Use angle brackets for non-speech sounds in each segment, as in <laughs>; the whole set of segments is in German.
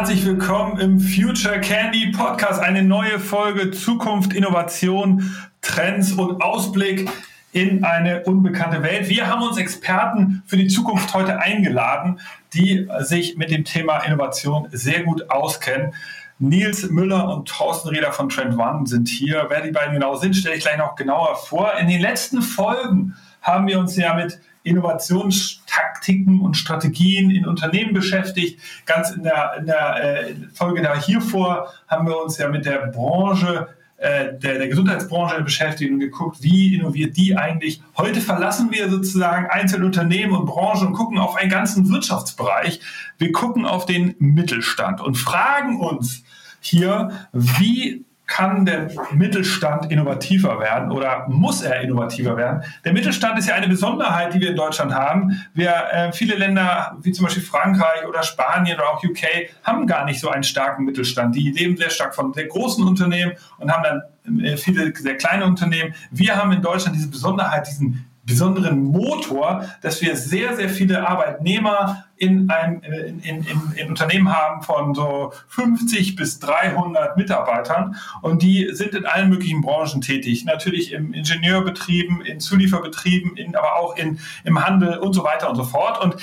herzlich willkommen im Future Candy Podcast. Eine neue Folge Zukunft, Innovation, Trends und Ausblick in eine unbekannte Welt. Wir haben uns Experten für die Zukunft heute eingeladen, die sich mit dem Thema Innovation sehr gut auskennen. Nils Müller und Thorsten Reder von Trend One sind hier. Wer die beiden genau sind, stelle ich gleich noch genauer vor. In den letzten Folgen haben wir uns ja mit Innovationstaktiken und Strategien in Unternehmen beschäftigt. Ganz in der, in der äh, Folge da hiervor haben wir uns ja mit der Branche äh, der, der Gesundheitsbranche beschäftigt und geguckt, wie innoviert die eigentlich. Heute verlassen wir sozusagen einzelne Unternehmen und Branchen und gucken auf einen ganzen Wirtschaftsbereich. Wir gucken auf den Mittelstand und fragen uns hier, wie kann der Mittelstand innovativer werden oder muss er innovativer werden? Der Mittelstand ist ja eine Besonderheit, die wir in Deutschland haben. Wir, äh, viele Länder, wie zum Beispiel Frankreich oder Spanien oder auch UK, haben gar nicht so einen starken Mittelstand. Die leben sehr stark von sehr großen Unternehmen und haben dann äh, viele sehr kleine Unternehmen. Wir haben in Deutschland diese Besonderheit, diesen besonderen Motor, dass wir sehr, sehr viele Arbeitnehmer in einem in, in, in, in Unternehmen haben von so 50 bis 300 Mitarbeitern und die sind in allen möglichen Branchen tätig. Natürlich im Ingenieurbetrieben, in Zulieferbetrieben, in, aber auch in, im Handel und so weiter und so fort. Und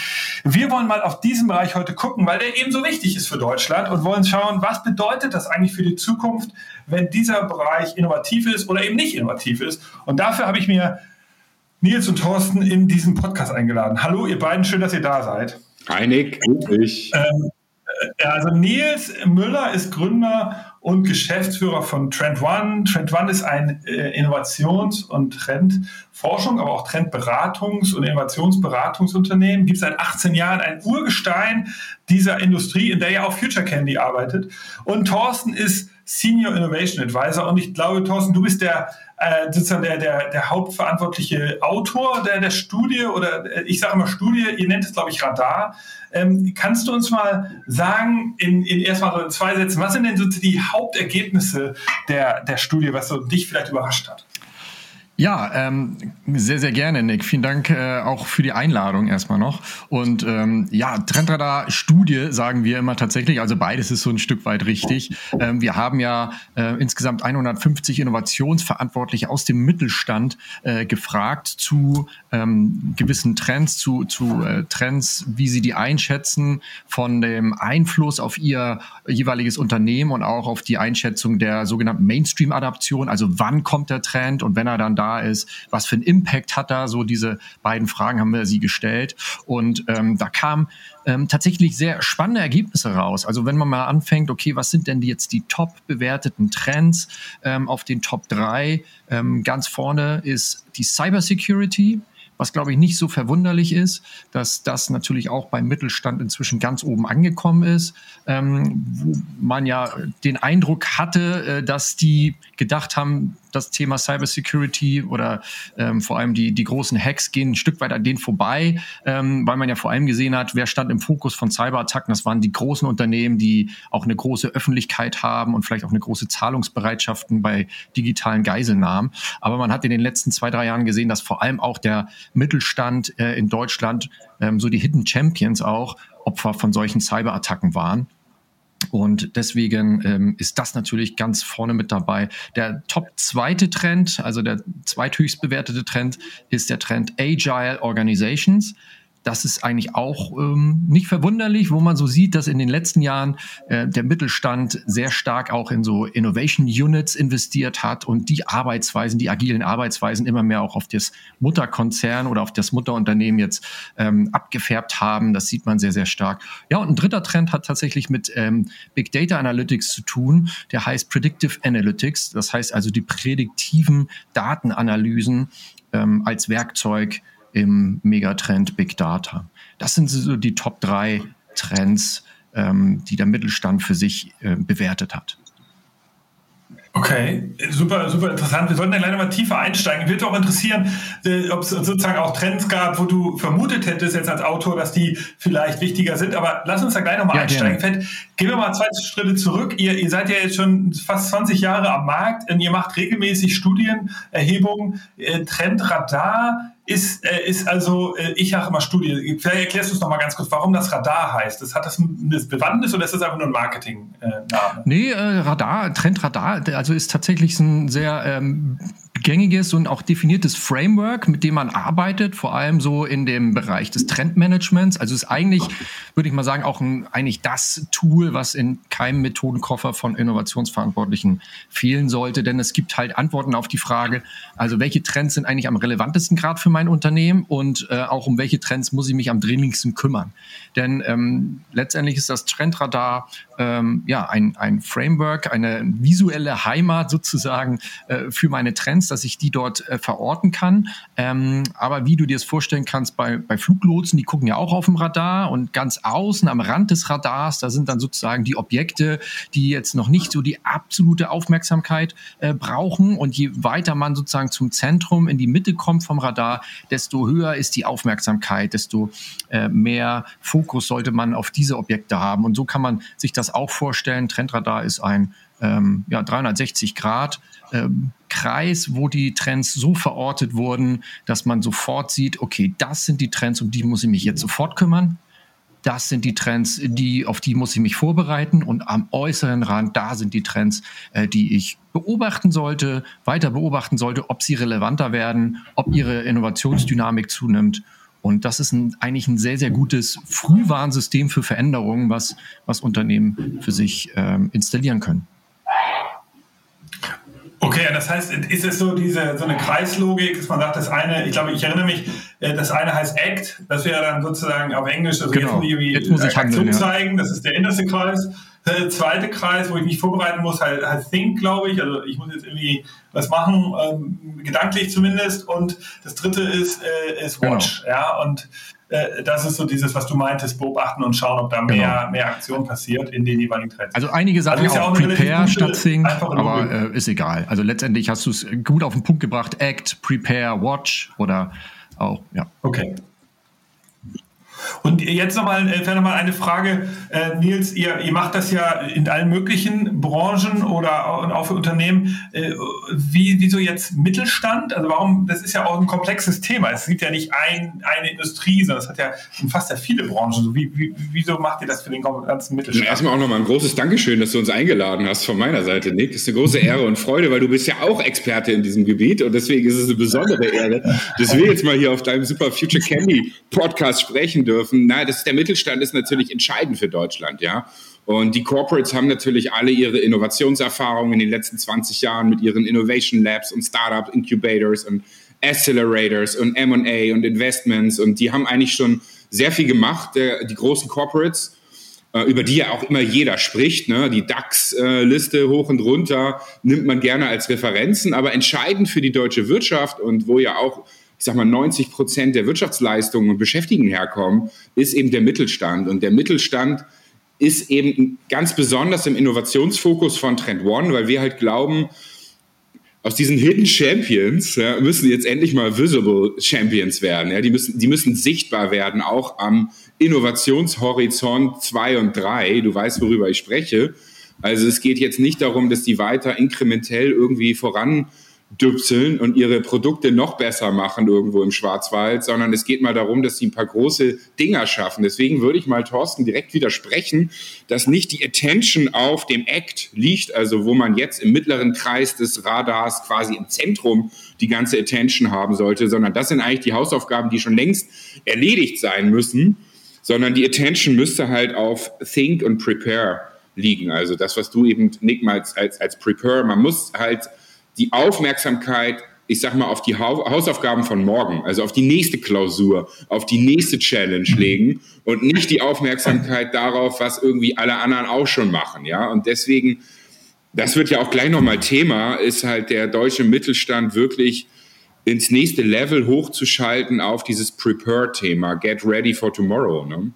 wir wollen mal auf diesen Bereich heute gucken, weil der eben so wichtig ist für Deutschland und wollen schauen, was bedeutet das eigentlich für die Zukunft, wenn dieser Bereich innovativ ist oder eben nicht innovativ ist. Und dafür habe ich mir Nils und Thorsten in diesen Podcast eingeladen. Hallo, ihr beiden, schön, dass ihr da seid. Grüß dich. Ähm, äh, also Nils Müller ist Gründer und Geschäftsführer von Trend One. Trend One ist ein äh, Innovations- und Trendforschung, aber auch Trendberatungs- und Innovationsberatungsunternehmen. Gibt seit 18 Jahren ein Urgestein dieser Industrie, in der ja auch Future Candy arbeitet. Und Thorsten ist Senior Innovation Advisor. Und ich glaube, Thorsten, du bist der äh, sozusagen der, der, der hauptverantwortliche Autor der, der Studie oder äh, ich sage immer Studie, ihr nennt es, glaube ich, Radar. Ähm, kannst du uns mal sagen, in, in erstmal so in zwei Sätzen, was sind denn so die Hauptergebnisse der, der Studie, was so dich vielleicht überrascht hat? Ja, ähm, sehr, sehr gerne, Nick. Vielen Dank äh, auch für die Einladung erstmal noch. Und ähm, ja, Trendradar-Studie sagen wir immer tatsächlich, also beides ist so ein Stück weit richtig. Ähm, wir haben ja äh, insgesamt 150 Innovationsverantwortliche aus dem Mittelstand äh, gefragt zu ähm, gewissen Trends, zu, zu äh, Trends, wie sie die einschätzen, von dem Einfluss auf ihr jeweiliges Unternehmen und auch auf die Einschätzung der sogenannten Mainstream-Adaption. Also wann kommt der Trend und wenn er dann da ist, was für einen Impact hat da, so diese beiden Fragen haben wir sie gestellt und ähm, da kam ähm, tatsächlich sehr spannende Ergebnisse raus. Also wenn man mal anfängt, okay, was sind denn jetzt die top bewerteten Trends ähm, auf den Top 3? Ähm, ganz vorne ist die Cybersecurity was glaube ich nicht so verwunderlich ist, dass das natürlich auch beim Mittelstand inzwischen ganz oben angekommen ist, ähm, wo man ja den Eindruck hatte, äh, dass die gedacht haben, das Thema Cybersecurity oder ähm, vor allem die, die großen Hacks gehen ein Stück weit an denen vorbei, ähm, weil man ja vor allem gesehen hat, wer stand im Fokus von Cyberattacken. Das waren die großen Unternehmen, die auch eine große Öffentlichkeit haben und vielleicht auch eine große Zahlungsbereitschaften bei digitalen Geiselnahmen. Aber man hat in den letzten zwei, drei Jahren gesehen, dass vor allem auch der Mittelstand äh, in Deutschland, ähm, so die Hidden Champions auch, Opfer von solchen Cyberattacken waren. Und deswegen ähm, ist das natürlich ganz vorne mit dabei. Der top zweite Trend, also der zweithöchst bewertete Trend, ist der Trend Agile Organizations das ist eigentlich auch ähm, nicht verwunderlich, wo man so sieht, dass in den letzten Jahren äh, der Mittelstand sehr stark auch in so Innovation Units investiert hat und die Arbeitsweisen, die agilen Arbeitsweisen immer mehr auch auf das Mutterkonzern oder auf das Mutterunternehmen jetzt ähm, abgefärbt haben. Das sieht man sehr, sehr stark. Ja, und ein dritter Trend hat tatsächlich mit ähm, Big Data Analytics zu tun. Der heißt Predictive Analytics. Das heißt also die prädiktiven Datenanalysen ähm, als Werkzeug im Megatrend Big Data. Das sind so die Top drei Trends, ähm, die der Mittelstand für sich äh, bewertet hat. Okay, super, super interessant. Wir sollten da leider mal tiefer einsteigen. Würde auch interessieren, äh, ob es sozusagen auch Trends gab, wo du vermutet hättest jetzt als Autor, dass die vielleicht wichtiger sind. Aber lass uns da gleich nochmal ja, einsteigen. Fett, gehen wir mal zwei Schritte zurück. Ihr, ihr seid ja jetzt schon fast 20 Jahre am Markt und ihr macht regelmäßig Studien, Erhebungen, äh, Trendradar ist, äh, ist also, äh, ich sage immer Studie. Vielleicht erklärst du es nochmal ganz kurz, warum das Radar heißt. Das, hat das eine Bewandtnis oder ist das einfach nur ein Marketing-Name? Äh, nee, äh, Radar, Trendradar, also ist tatsächlich ein sehr ähm, gängiges und auch definiertes Framework, mit dem man arbeitet, vor allem so in dem Bereich des Trendmanagements. Also ist eigentlich, würde ich mal sagen, auch ein, eigentlich das Tool, was in keinem Methodenkoffer von Innovationsverantwortlichen fehlen sollte, denn es gibt halt Antworten auf die Frage, also welche Trends sind eigentlich am relevantesten gerade für mein Unternehmen und äh, auch um welche Trends muss ich mich am dringlichsten kümmern. Denn ähm, letztendlich ist das Trendradar ähm, ja ein, ein Framework, eine visuelle Heimat sozusagen äh, für meine Trends, dass ich die dort äh, verorten kann. Ähm, aber wie du dir es vorstellen kannst, bei, bei Fluglotsen, die gucken ja auch auf dem Radar und ganz außen am Rand des Radars, da sind dann sozusagen die Objekte, die jetzt noch nicht so die absolute Aufmerksamkeit äh, brauchen. Und je weiter man sozusagen zum Zentrum in die Mitte kommt vom Radar, desto höher ist die Aufmerksamkeit, desto äh, mehr Fokus sollte man auf diese Objekte haben. Und so kann man sich das auch vorstellen. Trendradar ist ein ähm, ja, 360 Grad ähm, Kreis, wo die Trends so verortet wurden, dass man sofort sieht, okay, das sind die Trends, um die muss ich mich jetzt sofort kümmern. Das sind die Trends, die, auf die muss ich mich vorbereiten. Und am äußeren Rand, da sind die Trends, äh, die ich beobachten sollte, weiter beobachten sollte, ob sie relevanter werden, ob ihre Innovationsdynamik zunimmt. Und das ist ein, eigentlich ein sehr, sehr gutes Frühwarnsystem für Veränderungen, was, was Unternehmen für sich ähm, installieren können. Okay, das heißt, ist es so diese so eine Kreislogik, dass man sagt, das eine, ich glaube, ich erinnere mich, äh, das eine heißt Act, das wäre dann sozusagen auf Englisch, also genau. jetzt, irgendwie jetzt muss ich Aktion handeln, zeigen, das ist der innerste Kreis. Der zweite Kreis, wo ich mich vorbereiten muss, halt, halt Think, glaube ich. Also ich muss jetzt irgendwie was machen, ähm, gedanklich zumindest. Und das dritte ist, äh, ist Watch. Genau. Ja, und äh, das ist so dieses, was du meintest, beobachten und schauen, ob da mehr, genau. mehr Aktion passiert in den jeweiligen Trends. Also einige sagen also auch, auch Prepare statt Think, aber äh, ist egal. Also letztendlich hast du es gut auf den Punkt gebracht. Act, Prepare, Watch oder auch, ja. Okay. Und jetzt nochmal, äh, noch mal eine Frage, äh, Nils, ihr, ihr macht das ja in allen möglichen Branchen oder auch für Unternehmen. Äh, wie, wieso jetzt Mittelstand? Also warum, das ist ja auch ein komplexes Thema. Es gibt ja nicht ein, eine Industrie, sondern es hat ja fast ja viele Branchen. Wie, wie, wieso macht ihr das für den ganzen Mittelstand? Erstmal auch nochmal ein großes Dankeschön, dass du uns eingeladen hast von meiner Seite, Nick. Das ist eine große Ehre und Freude, weil du bist ja auch Experte in diesem Gebiet und deswegen ist es eine besondere Ehre, dass wir jetzt mal hier auf deinem Super Future Candy Podcast sprechen dürfen. Na, das, der Mittelstand ist natürlich entscheidend für Deutschland, ja. Und die Corporates haben natürlich alle ihre Innovationserfahrungen in den letzten 20 Jahren mit ihren Innovation Labs und Startup Incubators und Accelerators und M&A und Investments und die haben eigentlich schon sehr viel gemacht, die großen Corporates, äh, über die ja auch immer jeder spricht. Ne? Die DAX-Liste hoch und runter nimmt man gerne als Referenzen, aber entscheidend für die deutsche Wirtschaft und wo ja auch ich sag mal, 90 Prozent der Wirtschaftsleistungen und Beschäftigten herkommen, ist eben der Mittelstand. Und der Mittelstand ist eben ganz besonders im Innovationsfokus von Trend One, weil wir halt glauben, aus diesen Hidden Champions ja, müssen jetzt endlich mal Visible Champions werden. Ja, die, müssen, die müssen sichtbar werden, auch am Innovationshorizont 2 und 3. Du weißt, worüber ich spreche. Also es geht jetzt nicht darum, dass die weiter inkrementell irgendwie voran düpseln und ihre Produkte noch besser machen irgendwo im Schwarzwald, sondern es geht mal darum, dass sie ein paar große Dinger schaffen. Deswegen würde ich mal Thorsten direkt widersprechen, dass nicht die Attention auf dem Act liegt, also wo man jetzt im mittleren Kreis des Radars quasi im Zentrum die ganze Attention haben sollte, sondern das sind eigentlich die Hausaufgaben, die schon längst erledigt sein müssen, sondern die Attention müsste halt auf Think und Prepare liegen. Also das, was du eben, Nick, als, als, als Prepare, man muss halt die Aufmerksamkeit, ich sag mal, auf die Hausaufgaben von morgen, also auf die nächste Klausur, auf die nächste Challenge legen und nicht die Aufmerksamkeit darauf, was irgendwie alle anderen auch schon machen, ja. Und deswegen, das wird ja auch gleich nochmal Thema, ist halt der deutsche Mittelstand wirklich ins nächste Level hochzuschalten auf dieses Prepare-Thema, Get Ready for Tomorrow. Ne?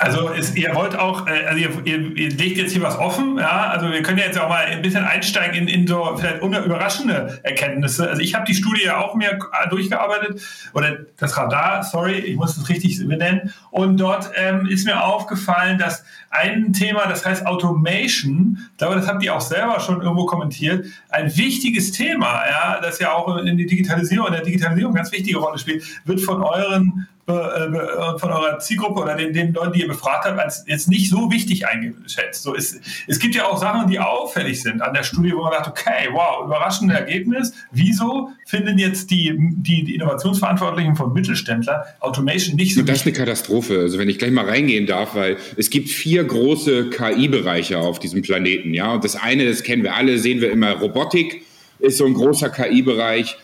Also ist, ihr wollt auch, äh, also ihr, ihr, ihr, legt jetzt hier was offen, ja. Also wir können ja jetzt auch mal ein bisschen einsteigen in, in so vielleicht überraschende Erkenntnisse. Also ich habe die Studie ja auch mehr durchgearbeitet oder das Radar, sorry, ich muss es richtig benennen. Und dort ähm, ist mir aufgefallen, dass ein Thema, das heißt Automation, ich glaube, das habt ihr auch selber schon irgendwo kommentiert, ein wichtiges Thema, ja, das ja auch in die Digitalisierung, in der Digitalisierung ganz wichtige Rolle spielt, wird von euren äh, von eurer Zielgruppe oder den, den Leuten, die ihr befragt habt, als jetzt nicht so wichtig eingeschätzt. So ist, es gibt ja auch Sachen, die auffällig sind an der Studie, wo man sagt, okay, wow, überraschendes Ergebnis. Wieso finden jetzt die, die, die Innovationsverantwortlichen von Mittelständler Automation nicht so Und Das ist eine Katastrophe. Also wenn ich gleich mal reingehen darf, weil es gibt vier große KI-Bereiche auf diesem Planeten. Ja, und das eine, das kennen wir alle, sehen wir immer, Robotik ist so ein großer KI-Bereich.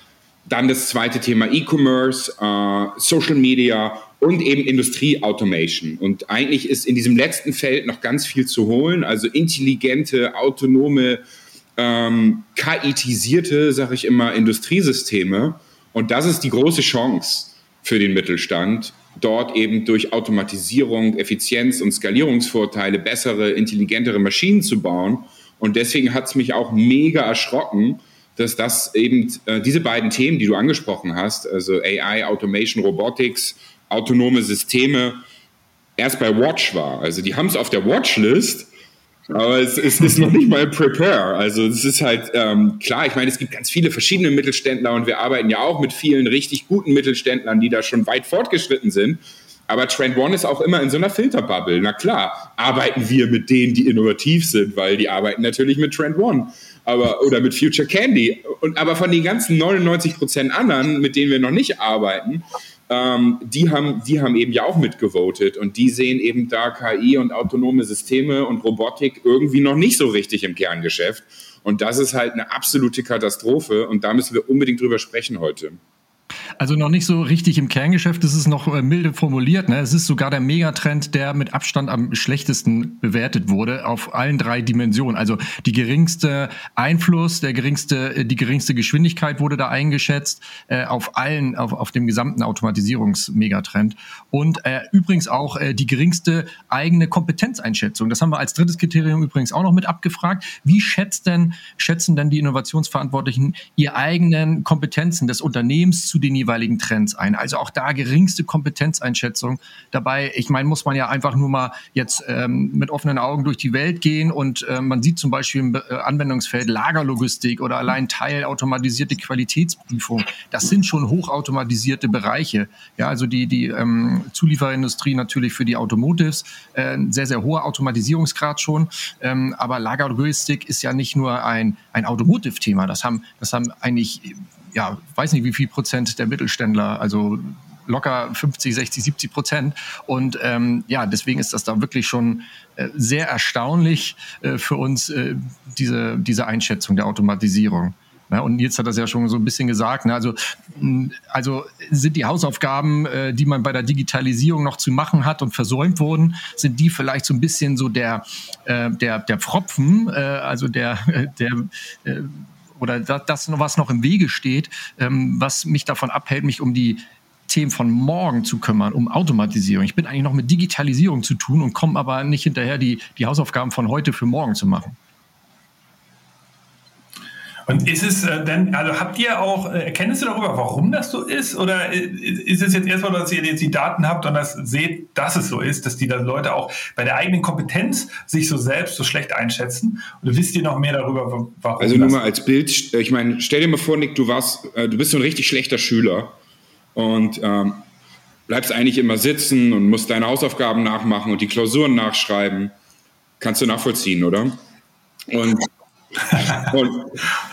Dann das zweite Thema E-Commerce, äh, Social Media und eben Industrie-Automation. Und eigentlich ist in diesem letzten Feld noch ganz viel zu holen. Also intelligente, autonome, ähm, KI-tisierte, sage ich immer, Industriesysteme. Und das ist die große Chance für den Mittelstand, dort eben durch Automatisierung, Effizienz und Skalierungsvorteile bessere, intelligentere Maschinen zu bauen. Und deswegen hat es mich auch mega erschrocken, dass das eben äh, diese beiden Themen, die du angesprochen hast, also AI, Automation, Robotics, autonome Systeme, erst bei Watch war. Also die haben es auf der Watchlist, aber es, es, ist noch nicht mal Prepare. Also es ist halt ähm, klar, ich meine, es gibt ganz viele verschiedene Mittelständler und wir arbeiten ja auch mit vielen richtig guten Mittelständlern, die da schon weit fortgeschritten sind. Aber Trend One ist auch immer in so einer Filterbubble. Na klar, arbeiten wir mit denen, die innovativ sind, weil die arbeiten natürlich mit Trend One aber, oder mit Future Candy. Und, aber von den ganzen 99 Prozent anderen, mit denen wir noch nicht arbeiten, ähm, die, haben, die haben eben ja auch mitgevotet und die sehen eben da KI und autonome Systeme und Robotik irgendwie noch nicht so richtig im Kerngeschäft. Und das ist halt eine absolute Katastrophe und da müssen wir unbedingt drüber sprechen heute. Also noch nicht so richtig im Kerngeschäft, das ist noch äh, milde formuliert. Ne? Es ist sogar der Megatrend, der mit Abstand am schlechtesten bewertet wurde auf allen drei Dimensionen. Also die geringste Einfluss, der geringste, äh, die geringste Geschwindigkeit wurde da eingeschätzt äh, auf allen, auf, auf dem gesamten Automatisierungsmegatrend. Und äh, übrigens auch äh, die geringste eigene Kompetenzeinschätzung. Das haben wir als drittes Kriterium übrigens auch noch mit abgefragt. Wie schätzt denn, schätzen denn die Innovationsverantwortlichen ihre eigenen Kompetenzen des Unternehmens zu den jeweiligen Trends ein. Also auch da geringste Kompetenzeinschätzung dabei. Ich meine, muss man ja einfach nur mal jetzt ähm, mit offenen Augen durch die Welt gehen und äh, man sieht zum Beispiel im äh, Anwendungsfeld Lagerlogistik oder allein teilautomatisierte Qualitätsprüfung. Das sind schon hochautomatisierte Bereiche. Ja, also die, die ähm, Zulieferindustrie natürlich für die Automotives, äh, sehr, sehr hoher Automatisierungsgrad schon. Ähm, aber Lagerlogistik ist ja nicht nur ein, ein Automotive-Thema. Das haben, das haben eigentlich ja, weiß nicht wie viel Prozent der Mittelständler, also locker 50, 60, 70 Prozent. Und ähm, ja, deswegen ist das da wirklich schon äh, sehr erstaunlich äh, für uns, äh, diese, diese Einschätzung der Automatisierung. Ja, und jetzt hat das ja schon so ein bisschen gesagt. Ne? Also, also sind die Hausaufgaben, äh, die man bei der Digitalisierung noch zu machen hat und versäumt wurden, sind die vielleicht so ein bisschen so der, äh, der, der Pfropfen, äh, also der, <laughs> der äh, oder das, was noch im Wege steht, ähm, was mich davon abhält, mich um die Themen von morgen zu kümmern, um Automatisierung. Ich bin eigentlich noch mit Digitalisierung zu tun und komme aber nicht hinterher, die, die Hausaufgaben von heute für morgen zu machen. Und ist es äh, denn, also habt ihr auch äh, Erkenntnisse darüber, warum das so ist? Oder äh, ist es jetzt erstmal, dass ihr jetzt die Daten habt und das seht, dass es so ist, dass die dann Leute auch bei der eigenen Kompetenz sich so selbst so schlecht einschätzen? Oder wisst ihr noch mehr darüber, warum? Also nur mal als Bild, ich meine, stell dir mal vor, Nick, du warst, du bist so ein richtig schlechter Schüler und ähm, bleibst eigentlich immer sitzen und musst deine Hausaufgaben nachmachen und die Klausuren nachschreiben. Kannst du nachvollziehen, oder? Und <laughs> und,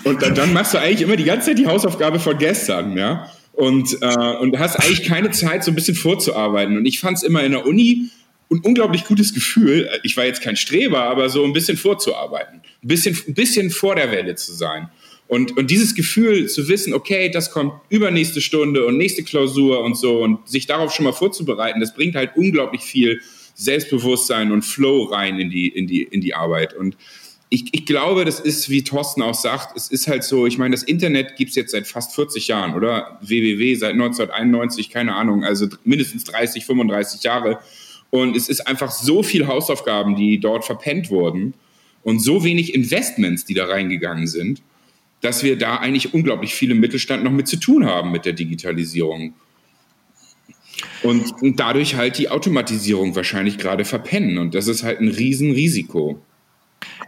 und dann, dann, machst du eigentlich immer die ganze Zeit die Hausaufgabe von gestern, ja. Und, äh, und hast eigentlich keine Zeit, so ein bisschen vorzuarbeiten. Und ich fand es immer in der Uni ein unglaublich gutes Gefühl. Ich war jetzt kein Streber, aber so ein bisschen vorzuarbeiten. Ein bisschen, ein bisschen vor der Welle zu sein. Und, und dieses Gefühl zu wissen, okay, das kommt übernächste Stunde und nächste Klausur und so und sich darauf schon mal vorzubereiten, das bringt halt unglaublich viel Selbstbewusstsein und Flow rein in die, in die, in die Arbeit. Und ich, ich glaube, das ist, wie Thorsten auch sagt, es ist halt so, ich meine, das Internet gibt es jetzt seit fast 40 Jahren, oder? www seit 1991, keine Ahnung, also mindestens 30, 35 Jahre. Und es ist einfach so viel Hausaufgaben, die dort verpennt wurden und so wenig Investments, die da reingegangen sind, dass wir da eigentlich unglaublich viel im Mittelstand noch mit zu tun haben mit der Digitalisierung. Und, und dadurch halt die Automatisierung wahrscheinlich gerade verpennen. Und das ist halt ein Riesenrisiko.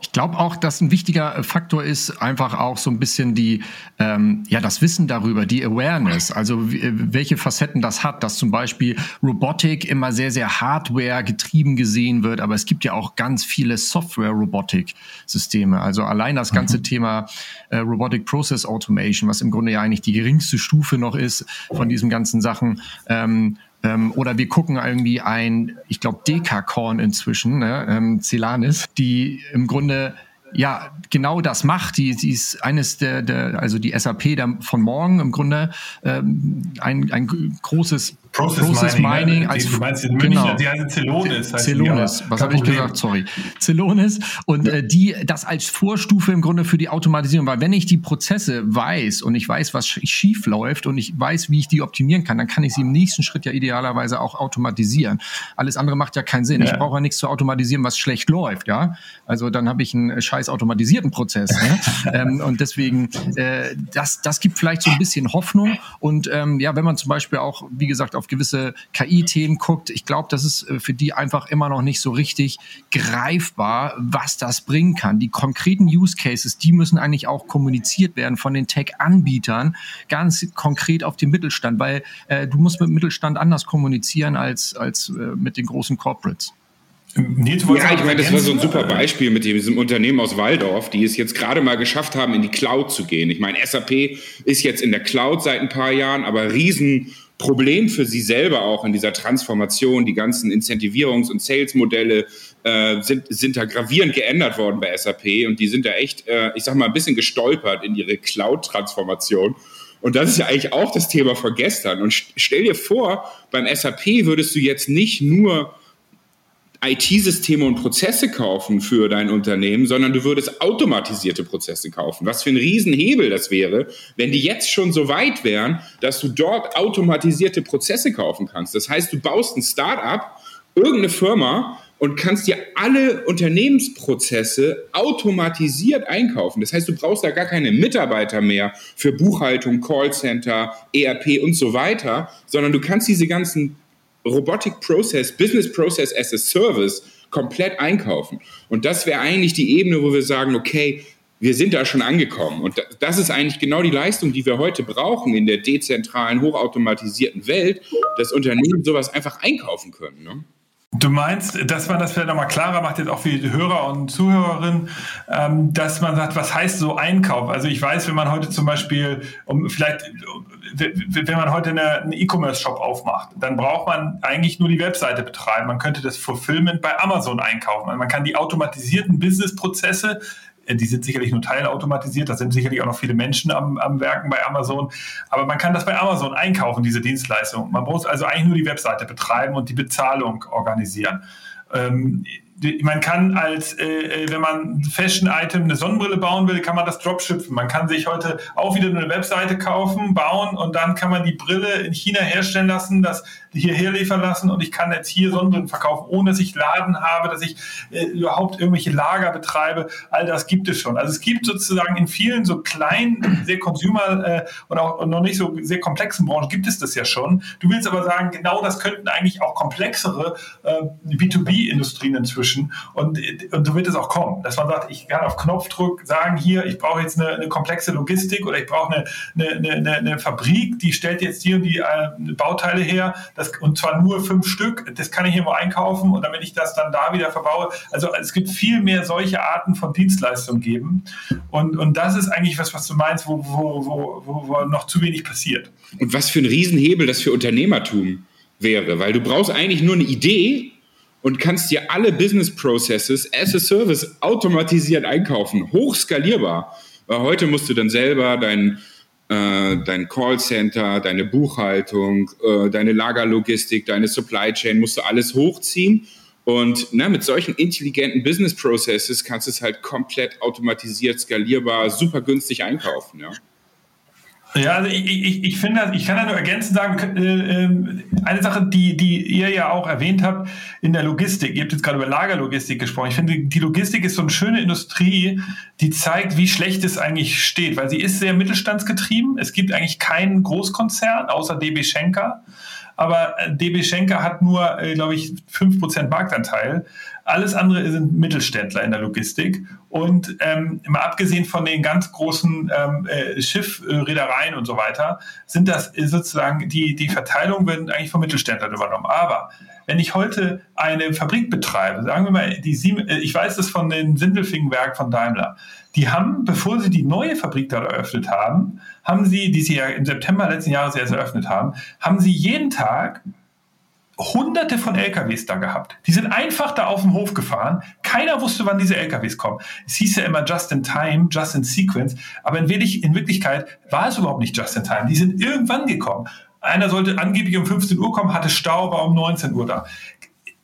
Ich glaube auch, dass ein wichtiger Faktor ist einfach auch so ein bisschen die, ähm, ja, das Wissen darüber, die Awareness, also äh, welche Facetten das hat, dass zum Beispiel Robotik immer sehr, sehr Hardware getrieben gesehen wird, aber es gibt ja auch ganz viele Software-Robotik-Systeme. Also allein das ganze mhm. Thema äh, Robotic Process Automation, was im Grunde ja eigentlich die geringste Stufe noch ist von diesen ganzen Sachen, ähm, ähm, oder wir gucken irgendwie ein, ich glaube, Dekakorn inzwischen, ne, ähm, Celanis, die im Grunde ja genau das macht. Die, die ist eines der, der also die SAP der, von morgen im Grunde ähm, ein, ein großes Process, Process Mining, Mining ne? als du meinst in München, genau. die heißen Celonis. Celonis, was habe ich gesagt? Sorry. Celonis und ja. äh, die das als Vorstufe im Grunde für die Automatisierung, weil wenn ich die Prozesse weiß und ich weiß, was schief läuft und ich weiß, wie ich die optimieren kann, dann kann ich sie im nächsten Schritt ja idealerweise auch automatisieren. Alles andere macht ja keinen Sinn. Ja. Ich brauche ja nichts zu automatisieren, was schlecht läuft, ja. Also dann habe ich einen scheiß automatisierten Prozess. Ne? <laughs> ähm, und deswegen, äh, das, das gibt vielleicht so ein bisschen Hoffnung. Und ähm, ja, wenn man zum Beispiel auch, wie gesagt, auf auf gewisse KI-Themen guckt, ich glaube, das ist äh, für die einfach immer noch nicht so richtig greifbar, was das bringen kann. Die konkreten Use Cases, die müssen eigentlich auch kommuniziert werden von den Tech-Anbietern, ganz konkret auf den Mittelstand, weil äh, du musst mit dem Mittelstand anders kommunizieren als, als äh, mit den großen Corporates. Nils, ja, ich meine, das war so ein super Beispiel mit diesem Unternehmen aus Waldorf, die es jetzt gerade mal geschafft haben, in die Cloud zu gehen. Ich meine, SAP ist jetzt in der Cloud seit ein paar Jahren, aber riesen Problem für sie selber auch in dieser Transformation. Die ganzen Incentivierungs- und Sales-Modelle äh, sind, sind da gravierend geändert worden bei SAP und die sind da echt, äh, ich sag mal, ein bisschen gestolpert in ihre Cloud-Transformation. Und das ist ja eigentlich auch das Thema von gestern. Und stell dir vor, beim SAP würdest du jetzt nicht nur IT-Systeme und Prozesse kaufen für dein Unternehmen, sondern du würdest automatisierte Prozesse kaufen. Was für ein Riesenhebel das wäre, wenn die jetzt schon so weit wären, dass du dort automatisierte Prozesse kaufen kannst. Das heißt, du baust ein Start-up, irgendeine Firma und kannst dir alle Unternehmensprozesse automatisiert einkaufen. Das heißt, du brauchst da gar keine Mitarbeiter mehr für Buchhaltung, Callcenter, ERP und so weiter, sondern du kannst diese ganzen Robotic Process, Business Process as a Service komplett einkaufen. Und das wäre eigentlich die Ebene, wo wir sagen, okay, wir sind da schon angekommen. Und das ist eigentlich genau die Leistung, die wir heute brauchen in der dezentralen, hochautomatisierten Welt, dass Unternehmen sowas einfach einkaufen können. Ne? Du meinst, dass man das vielleicht nochmal klarer macht, jetzt auch für die Hörer und Zuhörerinnen, ähm, dass man sagt, was heißt so Einkauf? Also ich weiß, wenn man heute zum Beispiel, um vielleicht, wenn man heute einen E-Commerce-Shop aufmacht, dann braucht man eigentlich nur die Webseite betreiben. Man könnte das Fulfillment bei Amazon einkaufen. Also man kann die automatisierten Business-Prozesse die sind sicherlich nur teilautomatisiert, da sind sicherlich auch noch viele Menschen am, am Werken bei Amazon. Aber man kann das bei Amazon einkaufen, diese Dienstleistung. Man muss also eigentlich nur die Webseite betreiben und die Bezahlung organisieren. Ähm, man kann als, äh, äh, wenn man Fashion-Item eine Sonnenbrille bauen will, kann man das Dropshippen. Man kann sich heute auch wieder eine Webseite kaufen, bauen und dann kann man die Brille in China herstellen lassen, das hierher liefern lassen und ich kann jetzt hier Sonnenbrillen verkaufen, ohne dass ich Laden habe, dass ich äh, überhaupt irgendwelche Lager betreibe. All das gibt es schon. Also es gibt sozusagen in vielen so kleinen, sehr consumer äh, und auch noch nicht so sehr komplexen Branchen gibt es das ja schon. Du willst aber sagen, genau das könnten eigentlich auch komplexere äh, B2B-Industrien inzwischen und, und so wird es auch kommen, dass man sagt, ich kann auf Knopfdruck sagen, hier, ich brauche jetzt eine, eine komplexe Logistik oder ich brauche eine, eine, eine, eine Fabrik, die stellt jetzt hier die äh, Bauteile her, das und zwar nur fünf Stück, das kann ich irgendwo einkaufen und damit ich das dann da wieder verbaue. Also es gibt viel mehr solche Arten von Dienstleistungen geben. Und, und das ist eigentlich was, was du meinst, wo, wo, wo, wo noch zu wenig passiert. Und was für ein Riesenhebel das für Unternehmertum wäre, weil du brauchst eigentlich nur eine Idee und kannst dir alle Business Processes as a Service automatisiert einkaufen, hochskalierbar. Weil heute musst du dann selber deinen äh, dein Callcenter, deine Buchhaltung, äh, deine Lagerlogistik, deine Supply Chain, musst du alles hochziehen. Und ne, mit solchen intelligenten Business Processes kannst du es halt komplett automatisiert, skalierbar, super günstig einkaufen. Ja. Ja, also ich, ich, ich finde, ich kann da nur ergänzend sagen, äh, ähm, eine Sache, die, die ihr ja auch erwähnt habt in der Logistik, ihr habt jetzt gerade über Lagerlogistik gesprochen. Ich finde, die Logistik ist so eine schöne Industrie, die zeigt, wie schlecht es eigentlich steht, weil sie ist sehr mittelstandsgetrieben. Es gibt eigentlich keinen Großkonzern außer DB Schenker. Aber äh, DB Schenker hat nur, äh, glaube ich, 5% Marktanteil. Alles andere sind Mittelständler in der Logistik. Und ähm, mal abgesehen von den ganz großen ähm, äh, Schiffreedereien und so weiter, sind das sozusagen die, die Verteilung wird eigentlich von Mittelständlern übernommen. Aber wenn ich heute eine Fabrik betreibe, sagen wir mal, die Sieben, äh, ich weiß das von den Sindelfingenwerk von Daimler, die haben, bevor sie die neue Fabrik dort eröffnet haben, haben sie, die sie ja im September letzten Jahres erst eröffnet haben, haben sie jeden Tag hunderte von LKWs da gehabt. Die sind einfach da auf dem Hof gefahren. Keiner wusste, wann diese LKWs kommen. Es hieß ja immer just in time, just in sequence. Aber in, Wirklichkeit war es überhaupt nicht just in time. Die sind irgendwann gekommen. Einer sollte angeblich um 15 Uhr kommen, hatte Stau, war um 19 Uhr da.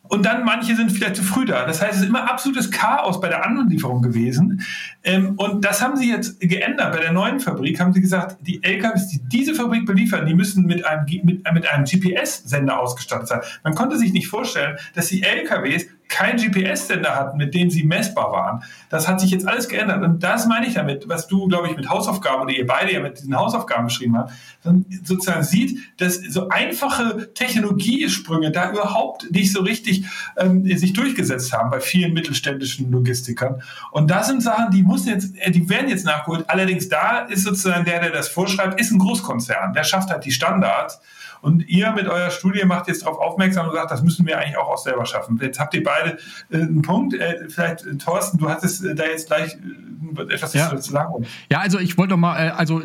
Und dann manche sind vielleicht zu früh da. Das heißt, es ist immer absolutes Chaos bei der Anlieferung gewesen. Ähm, und das haben sie jetzt geändert. Bei der neuen Fabrik haben sie gesagt, die LKWs, die diese Fabrik beliefern, die müssen mit einem, mit, mit einem GPS-Sender ausgestattet sein. Man konnte sich nicht vorstellen, dass die LKWs kein GPS-Sender hatten, mit dem sie messbar waren. Das hat sich jetzt alles geändert. Und das meine ich damit, was du, glaube ich, mit Hausaufgaben oder ihr beide ja mit diesen Hausaufgaben beschrieben habt, dann sozusagen sieht, dass so einfache Technologiesprünge da überhaupt nicht so richtig ähm, sich durchgesetzt haben bei vielen mittelständischen Logistikern. Und das sind Sachen, die müssen jetzt, äh, die werden jetzt nachgeholt. Allerdings da ist sozusagen der, der das vorschreibt, ist ein Großkonzern. Der schafft halt die Standards. Und ihr mit eurer Studie macht jetzt darauf aufmerksam und sagt, das müssen wir eigentlich auch, auch selber schaffen. Jetzt habt ihr beide äh, einen Punkt. Äh, vielleicht, äh, Thorsten, du hattest äh, da jetzt gleich äh, etwas ja. zu sagen. Ja, also ich wollte noch mal, äh, also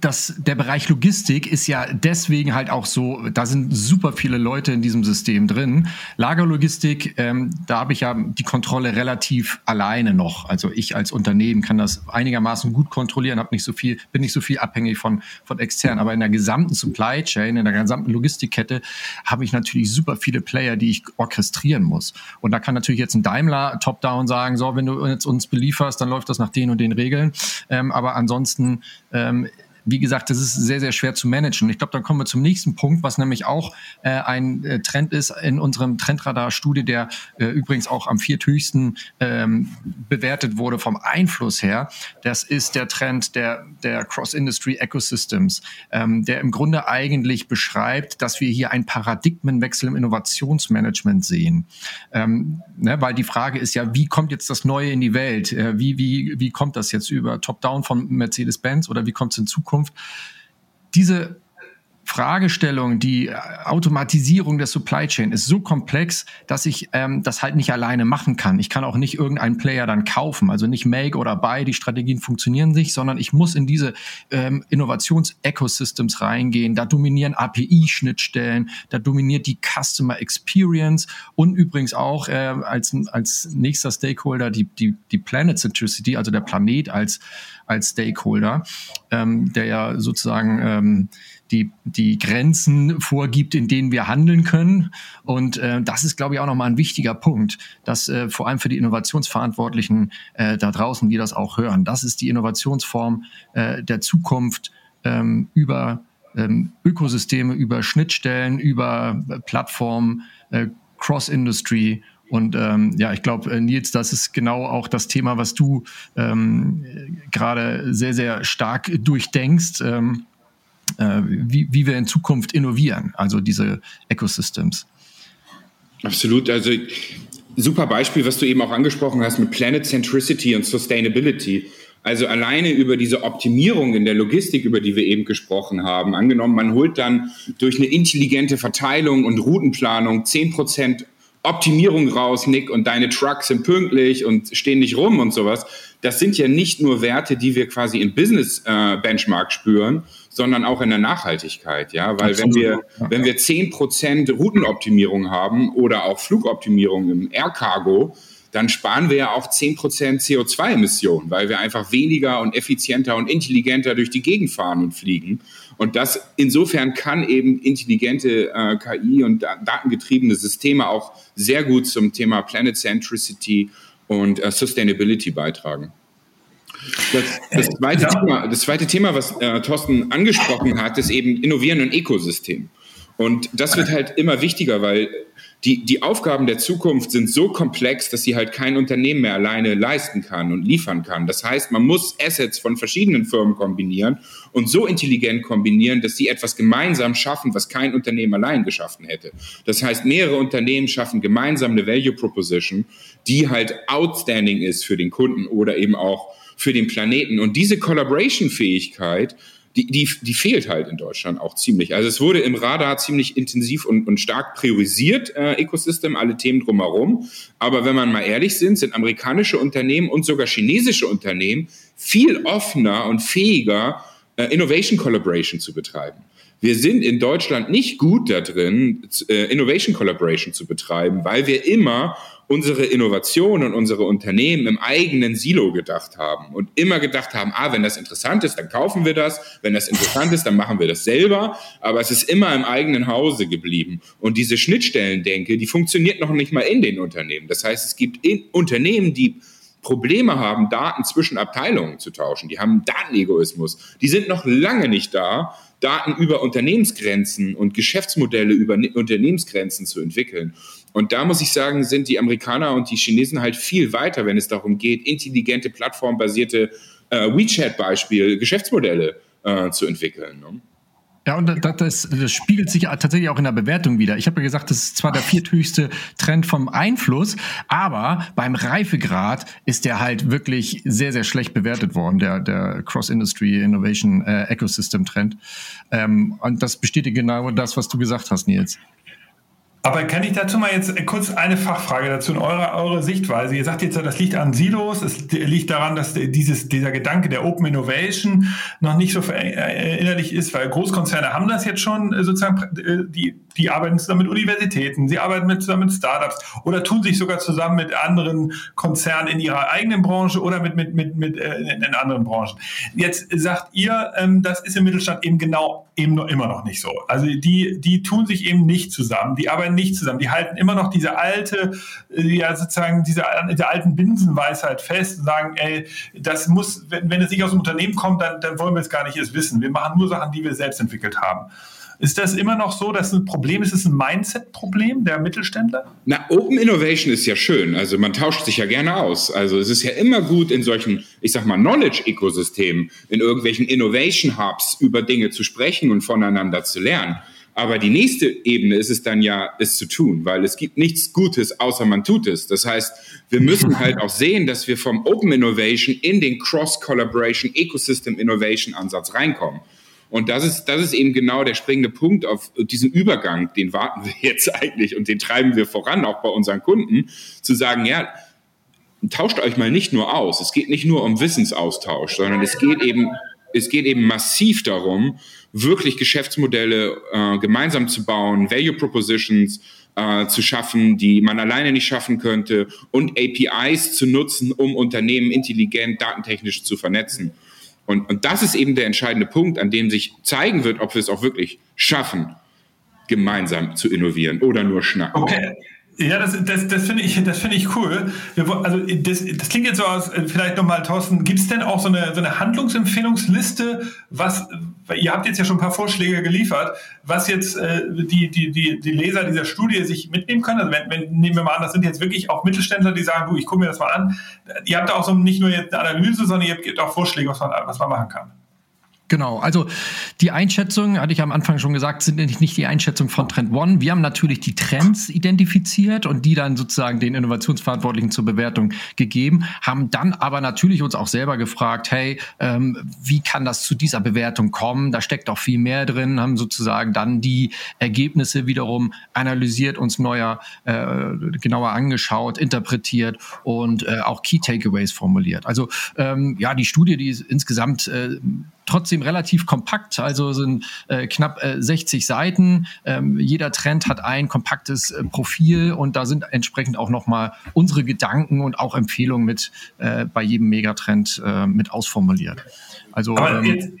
das, der Bereich Logistik ist ja deswegen halt auch so, da sind super viele Leute in diesem System drin. Lagerlogistik, ähm, da habe ich ja die Kontrolle relativ alleine noch. Also ich als Unternehmen kann das einigermaßen gut kontrollieren, habe nicht so viel, bin nicht so viel abhängig von, von extern. Aber in der gesamten Supply Chain, in der gesamten gesamten Logistikkette habe ich natürlich super viele Player, die ich orchestrieren muss. Und da kann natürlich jetzt ein Daimler top-down sagen, so, wenn du jetzt uns belieferst, dann läuft das nach den und den Regeln. Ähm, aber ansonsten ähm, wie gesagt, das ist sehr, sehr schwer zu managen. Ich glaube, dann kommen wir zum nächsten Punkt, was nämlich auch äh, ein äh, Trend ist in unserem Trendradar-Studie, der äh, übrigens auch am vierthöchsten ähm, bewertet wurde vom Einfluss her. Das ist der Trend der, der Cross-Industry Ecosystems, ähm, der im Grunde eigentlich beschreibt, dass wir hier einen Paradigmenwechsel im Innovationsmanagement sehen. Ähm, ne, weil die Frage ist ja, wie kommt jetzt das Neue in die Welt? Äh, wie, wie, wie kommt das jetzt über Top-Down von Mercedes-Benz oder wie kommt es in Zukunft? Zukunft. Diese Fragestellung, die Automatisierung der Supply Chain ist so komplex, dass ich ähm, das halt nicht alleine machen kann. Ich kann auch nicht irgendeinen Player dann kaufen, also nicht Make oder Buy, die Strategien funktionieren nicht, sondern ich muss in diese ähm, Innovations-Ecosystems reingehen. Da dominieren API-Schnittstellen, da dominiert die Customer Experience und übrigens auch äh, als, als nächster Stakeholder die, die, die Planet Centricity, also der Planet als, als Stakeholder, ähm, der ja sozusagen ähm, die, die Grenzen vorgibt, in denen wir handeln können. Und äh, das ist, glaube ich, auch nochmal ein wichtiger Punkt, dass äh, vor allem für die Innovationsverantwortlichen äh, da draußen, die das auch hören, das ist die Innovationsform äh, der Zukunft ähm, über ähm, Ökosysteme, über Schnittstellen, über Plattformen, äh, Cross-Industry und ähm, ja, ich glaube, äh, Nils, das ist genau auch das Thema, was du ähm, gerade sehr, sehr stark durchdenkst. Ähm, äh, wie, wie wir in Zukunft innovieren, also diese Ecosystems. Absolut. Also super Beispiel, was du eben auch angesprochen hast mit Planet Centricity und Sustainability. Also alleine über diese Optimierung in der Logistik, über die wir eben gesprochen haben, angenommen, man holt dann durch eine intelligente Verteilung und Routenplanung 10% Optimierung raus, Nick, und deine Trucks sind pünktlich und stehen nicht rum und sowas. Das sind ja nicht nur Werte, die wir quasi im Business äh, Benchmark spüren, sondern auch in der Nachhaltigkeit, ja, weil wenn wir, wenn wir zehn Prozent Routenoptimierung haben oder auch Flugoptimierung im Air Cargo, dann sparen wir ja auch zehn Prozent CO2-Emissionen, weil wir einfach weniger und effizienter und intelligenter durch die Gegend fahren und fliegen. Und das insofern kann eben intelligente äh, KI und datengetriebene Systeme auch sehr gut zum Thema Planet Centricity und äh, Sustainability beitragen. Das, das, zweite, ja. Thema, das zweite Thema, was äh, Thorsten angesprochen hat, ist eben Innovieren und Ökosystem. Und das wird halt immer wichtiger, weil die, die Aufgaben der Zukunft sind so komplex, dass sie halt kein Unternehmen mehr alleine leisten kann und liefern kann. Das heißt, man muss Assets von verschiedenen Firmen kombinieren und so intelligent kombinieren, dass sie etwas gemeinsam schaffen, was kein Unternehmen allein geschaffen hätte. Das heißt, mehrere Unternehmen schaffen gemeinsam eine Value Proposition, die halt outstanding ist für den Kunden oder eben auch für den Planeten. Und diese Collaboration-Fähigkeit, die, die, die fehlt halt in Deutschland auch ziemlich. Also es wurde im Radar ziemlich intensiv und, und stark priorisiert, äh, Ecosystem, alle Themen drumherum. Aber wenn man mal ehrlich sind, sind amerikanische Unternehmen und sogar chinesische Unternehmen viel offener und fähiger, äh, Innovation Collaboration zu betreiben. Wir sind in Deutschland nicht gut da drin, äh, Innovation Collaboration zu betreiben, weil wir immer unsere Innovation und unsere Unternehmen im eigenen Silo gedacht haben und immer gedacht haben, ah, wenn das interessant ist, dann kaufen wir das, wenn das interessant ist, dann machen wir das selber, aber es ist immer im eigenen Hause geblieben. Und diese Schnittstellendenke, die funktioniert noch nicht mal in den Unternehmen. Das heißt, es gibt Unternehmen, die Probleme haben, Daten zwischen Abteilungen zu tauschen. Die haben Datenegoismus. Die sind noch lange nicht da, Daten über Unternehmensgrenzen und Geschäftsmodelle über Unternehmensgrenzen zu entwickeln. Und da muss ich sagen, sind die Amerikaner und die Chinesen halt viel weiter, wenn es darum geht, intelligente, plattformbasierte äh, WeChat-Beispiel, Geschäftsmodelle äh, zu entwickeln. Ne? Ja, und das, das, spiegelt sich tatsächlich auch in der Bewertung wieder. Ich habe ja gesagt, das ist zwar der vierthöchste Trend vom Einfluss, aber beim Reifegrad ist der halt wirklich sehr, sehr schlecht bewertet worden, der, der Cross-Industry Innovation äh, Ecosystem Trend. Ähm, und das bestätigt genau das, was du gesagt hast, Nils. Aber kann ich dazu mal jetzt kurz eine Fachfrage dazu in eurer, eure Sichtweise? Ihr sagt jetzt, das liegt an Silos, es liegt daran, dass dieses, dieser Gedanke der Open Innovation noch nicht so erinnerlich ist, weil Großkonzerne haben das jetzt schon äh, sozusagen, äh, die, die arbeiten zusammen mit Universitäten, sie arbeiten mit, zusammen mit Startups oder tun sich sogar zusammen mit anderen Konzernen in ihrer eigenen Branche oder mit, mit, mit, mit äh, in anderen Branchen. Jetzt sagt ihr, ähm, das ist im Mittelstand eben genau eben noch, immer noch nicht so. Also die, die tun sich eben nicht zusammen, die arbeiten nicht zusammen, die halten immer noch diese alte, äh, ja sozusagen diese, diese alten Binsenweisheit fest und sagen, ey, das muss, wenn, wenn es nicht aus dem Unternehmen kommt, dann, dann wollen wir es gar nicht erst wissen. Wir machen nur Sachen, die wir selbst entwickelt haben. Ist das immer noch so, dass ein Problem ist? Ist es ein Mindset-Problem der Mittelständler? Na, Open Innovation ist ja schön. Also man tauscht sich ja gerne aus. Also es ist ja immer gut in solchen, ich sag mal, Knowledge-Ökosystemen, in irgendwelchen Innovation-Hubs über Dinge zu sprechen und voneinander zu lernen. Aber die nächste Ebene ist es dann ja, es zu tun, weil es gibt nichts Gutes, außer man tut es. Das heißt, wir müssen halt auch sehen, dass wir vom Open Innovation in den Cross-Collaboration, Ecosystem Innovation Ansatz reinkommen. Und das ist, das ist eben genau der springende Punkt auf diesen Übergang, den warten wir <laughs> jetzt eigentlich und den treiben wir voran, auch bei unseren Kunden, zu sagen, ja, tauscht euch mal nicht nur aus. Es geht nicht nur um Wissensaustausch, sondern es geht eben, es geht eben massiv darum, wirklich Geschäftsmodelle äh, gemeinsam zu bauen, Value Propositions äh, zu schaffen, die man alleine nicht schaffen könnte und APIs zu nutzen, um Unternehmen intelligent datentechnisch zu vernetzen. Und, und das ist eben der entscheidende Punkt, an dem sich zeigen wird, ob wir es auch wirklich schaffen, gemeinsam zu innovieren oder nur schnacken. Okay. Ja, das, das, das finde ich, das finde ich cool. Also das, das klingt jetzt so aus, äh, vielleicht nochmal, Thorsten, gibt es denn auch so eine, so eine Handlungsempfehlungsliste, was, ihr habt jetzt ja schon ein paar Vorschläge geliefert, was jetzt äh, die, die, die, die Leser dieser Studie sich mitnehmen können? Also wenn, wenn, nehmen wir mal an, das sind jetzt wirklich auch Mittelständler, die sagen, du, ich gucke mir das mal an. Ihr habt auch so nicht nur jetzt eine Analyse, sondern ihr habt auch Vorschläge, was man, was man machen kann. Genau, also die Einschätzung, hatte ich am Anfang schon gesagt, sind nicht die Einschätzung von Trend One. Wir haben natürlich die Trends identifiziert und die dann sozusagen den Innovationsverantwortlichen zur Bewertung gegeben, haben dann aber natürlich uns auch selber gefragt, hey, ähm, wie kann das zu dieser Bewertung kommen? Da steckt auch viel mehr drin, haben sozusagen dann die Ergebnisse wiederum analysiert, uns neuer, äh, genauer angeschaut, interpretiert und äh, auch Key Takeaways formuliert. Also ähm, ja, die Studie, die ist insgesamt äh, trotzdem relativ kompakt, also sind äh, knapp äh, 60 Seiten. Ähm, jeder Trend hat ein kompaktes äh, Profil und da sind entsprechend auch nochmal unsere Gedanken und auch Empfehlungen mit äh, bei jedem Megatrend äh, mit ausformuliert. Also ähm,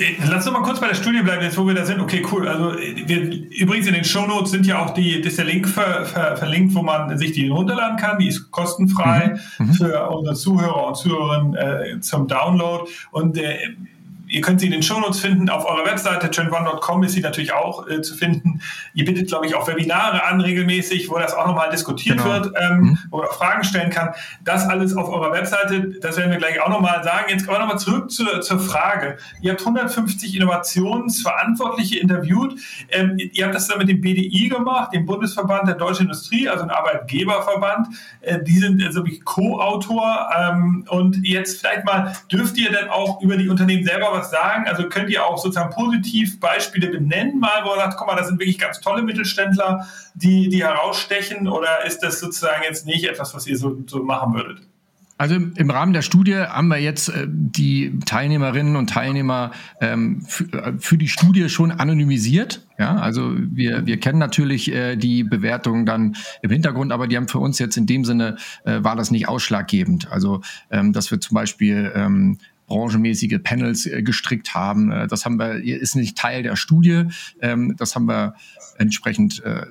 Äh, lass uns mal kurz bei der Studie bleiben, jetzt wo wir da sind. Okay, cool. Also wir, übrigens in den Shownotes sind ja auch die, ist der Link ver, ver, verlinkt, wo man sich die runterladen kann. Die ist kostenfrei mhm. mhm. für unsere Zuhörer und Zuhörerinnen äh, zum Download. Und äh, Ihr könnt sie in den Shownotes finden. Auf eurer Webseite trendone.com ist sie natürlich auch äh, zu finden. Ihr bietet, glaube ich, auch Webinare an regelmäßig, wo das auch nochmal diskutiert genau. wird, ähm, mhm. wo man Fragen stellen kann. Das alles auf eurer Webseite, das werden wir gleich auch nochmal sagen. Jetzt kommen wir nochmal zurück zur, zur Frage. Ihr habt 150 Innovationsverantwortliche interviewt. Ähm, ihr habt das dann mit dem BDI gemacht, dem Bundesverband der Deutschen Industrie, also ein Arbeitgeberverband. Äh, die sind also Co-Autor. Ähm, und jetzt vielleicht mal, dürft ihr denn auch über die Unternehmen selber was was sagen? Also könnt ihr auch sozusagen positiv Beispiele benennen, mal, wo ihr sagt, guck mal, das sind wirklich ganz tolle Mittelständler, die, die herausstechen, oder ist das sozusagen jetzt nicht etwas, was ihr so, so machen würdet? Also im Rahmen der Studie haben wir jetzt äh, die Teilnehmerinnen und Teilnehmer ähm, äh, für, die Studie schon anonymisiert. Ja, also wir, wir kennen natürlich äh, die Bewertung dann im Hintergrund, aber die haben für uns jetzt in dem Sinne, war das nicht ausschlaggebend. Also ähm, dass wir zum Beispiel ähm, branchenmäßige Panels äh, gestrickt haben. Äh, das haben wir, ist nicht Teil der Studie. Ähm, das haben wir entsprechend äh,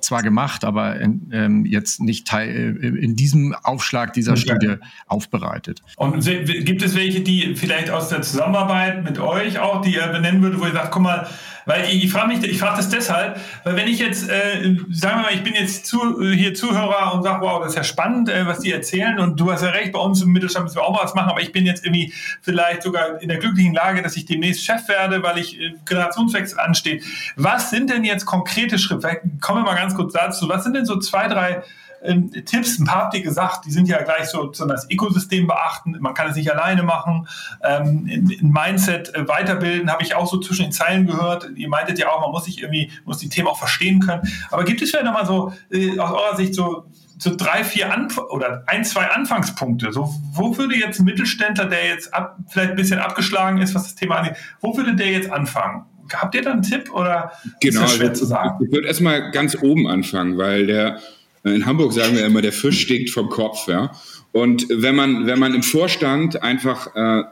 zwar gemacht, aber ähm, jetzt nicht Teil in diesem Aufschlag dieser okay. Studie aufbereitet. Und gibt es welche, die vielleicht aus der Zusammenarbeit mit euch auch, die ihr benennen würde, wo ihr sagt, guck mal, weil ich, ich frage mich, ich frage das deshalb, weil wenn ich jetzt, äh, sagen wir mal, ich bin jetzt zu, hier Zuhörer und sage, wow, das ist ja spannend, äh, was die erzählen und du hast ja recht, bei uns im Mittelstand müssen wir auch mal was machen, aber ich bin jetzt irgendwie vielleicht sogar in der glücklichen Lage, dass ich demnächst Chef werde, weil ich äh, Generationswechsel ansteht. Was sind denn jetzt konkrete Schritte? Vielleicht kommen wir mal ganz kurz dazu. Was sind denn so zwei, drei ähm, Tipps, ein paar habt ihr gesagt, die sind ja gleich so, so das Ökosystem beachten, man kann es nicht alleine machen. Ähm, in, in Mindset äh, weiterbilden, habe ich auch so zwischen den Zeilen gehört. Ihr meintet ja auch, man muss sich irgendwie, muss die Themen auch verstehen können. Aber gibt es vielleicht nochmal so äh, aus eurer Sicht so so drei, vier Anf oder ein, zwei Anfangspunkte. So, wo würde jetzt ein Mittelständler, der jetzt ab, vielleicht ein bisschen abgeschlagen ist, was das Thema angeht, wo würde der jetzt anfangen? Habt ihr da einen Tipp oder genau, ist das schwer zu sagen? Ich würde erstmal ganz oben anfangen, weil der in Hamburg sagen wir immer, der Fisch stinkt vom Kopf. Ja? Und wenn man, wenn man im Vorstand einfach äh,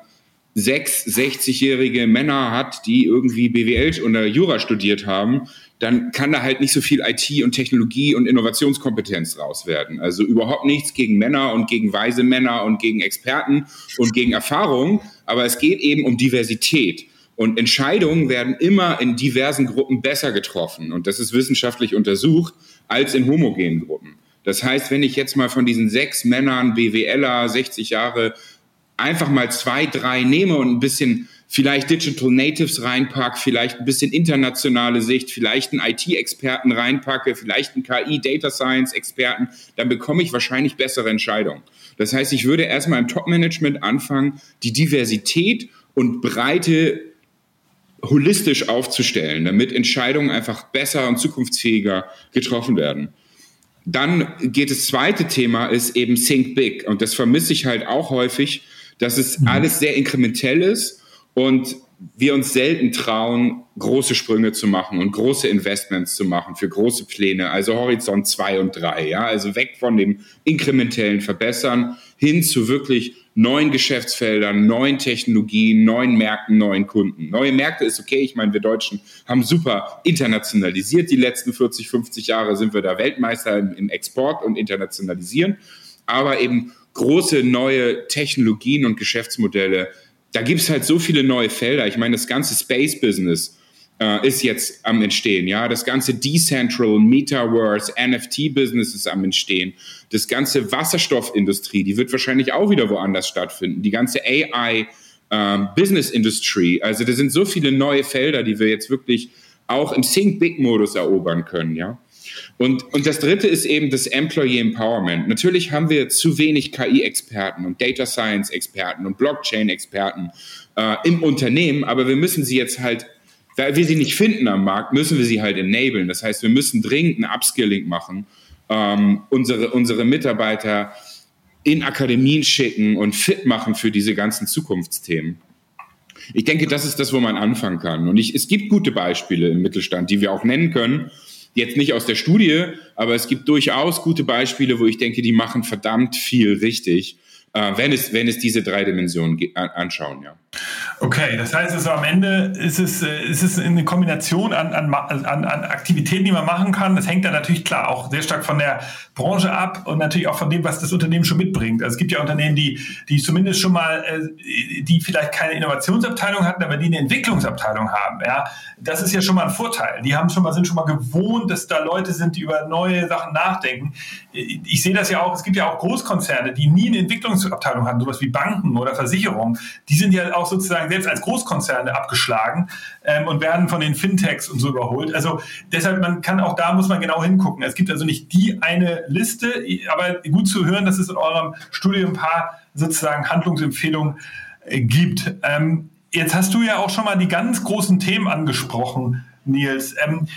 sechs 60-jährige Männer hat, die irgendwie BWL oder Jura studiert haben, dann kann da halt nicht so viel IT und Technologie und Innovationskompetenz raus werden. Also überhaupt nichts gegen Männer und gegen weise Männer und gegen Experten und gegen Erfahrung, aber es geht eben um Diversität. Und Entscheidungen werden immer in diversen Gruppen besser getroffen. Und das ist wissenschaftlich untersucht als in homogenen Gruppen. Das heißt, wenn ich jetzt mal von diesen sechs Männern, BWLer, 60 Jahre, einfach mal zwei, drei nehme und ein bisschen vielleicht Digital Natives reinpacke, vielleicht ein bisschen internationale Sicht, vielleicht einen IT-Experten reinpacke, vielleicht einen KI Data Science Experten, dann bekomme ich wahrscheinlich bessere Entscheidungen. Das heißt, ich würde erstmal im Top-Management anfangen, die Diversität und Breite holistisch aufzustellen, damit Entscheidungen einfach besser und zukunftsfähiger getroffen werden. Dann geht das zweite Thema, ist eben Think Big. Und das vermisse ich halt auch häufig, dass es mhm. alles sehr inkrementell ist und wir uns selten trauen, große Sprünge zu machen und große Investments zu machen für große Pläne, also Horizont 2 und 3, ja, also weg von dem inkrementellen Verbessern hin zu wirklich neuen Geschäftsfeldern, neuen Technologien, neuen Märkten, neuen Kunden. Neue Märkte ist okay. Ich meine, wir Deutschen haben super internationalisiert. Die letzten 40, 50 Jahre sind wir da Weltmeister im, Export und Internationalisieren. Aber eben große neue Technologien und Geschäftsmodelle, da gibt es halt so viele neue Felder. Ich meine, das ganze Space-Business, äh, ist jetzt am Entstehen. Ja, das ganze Decentral, Metaverse, NFT-Business ist am Entstehen. Das ganze Wasserstoffindustrie, die wird wahrscheinlich auch wieder woanders stattfinden. Die ganze AI ähm, Business Industry. Also da sind so viele neue Felder, die wir jetzt wirklich auch im Think Big Modus erobern können. Ja. Und, und das dritte ist eben das Employee Empowerment. Natürlich haben wir zu wenig KI-Experten und Data Science-Experten und Blockchain-Experten äh, im Unternehmen, aber wir müssen sie jetzt halt da wir sie nicht finden am Markt, müssen wir sie halt enablen. Das heißt, wir müssen dringend ein Upskilling machen, ähm, unsere, unsere Mitarbeiter in Akademien schicken und fit machen für diese ganzen Zukunftsthemen. Ich denke, das ist das, wo man anfangen kann. Und ich, es gibt gute Beispiele im Mittelstand, die wir auch nennen können. Jetzt nicht aus der Studie, aber es gibt durchaus gute Beispiele, wo ich denke, die machen verdammt viel richtig, äh, wenn, es, wenn es diese drei Dimensionen anschauen. Ja. Okay, das heißt also am Ende ist es, äh, ist es eine Kombination an, an, an, Aktivitäten, die man machen kann. Das hängt dann natürlich klar auch sehr stark von der Branche ab und natürlich auch von dem, was das Unternehmen schon mitbringt. Also es gibt ja Unternehmen, die, die zumindest schon mal, äh, die vielleicht keine Innovationsabteilung hatten, aber die eine Entwicklungsabteilung haben. Ja, das ist ja schon mal ein Vorteil. Die haben schon mal, sind schon mal gewohnt, dass da Leute sind, die über neue Sachen nachdenken. Ich sehe das ja auch, es gibt ja auch Großkonzerne, die nie eine Entwicklungsabteilung hatten, sowas wie Banken oder Versicherungen. Die sind ja auch sozusagen sozusagen selbst als Großkonzerne abgeschlagen ähm, und werden von den Fintechs und so überholt. Also deshalb, man kann auch da muss man genau hingucken. Es gibt also nicht die eine Liste, aber gut zu hören, dass es in eurem Studium ein paar sozusagen Handlungsempfehlungen äh, gibt. Ähm, jetzt hast du ja auch schon mal die ganz großen Themen angesprochen, Nils. Ähm,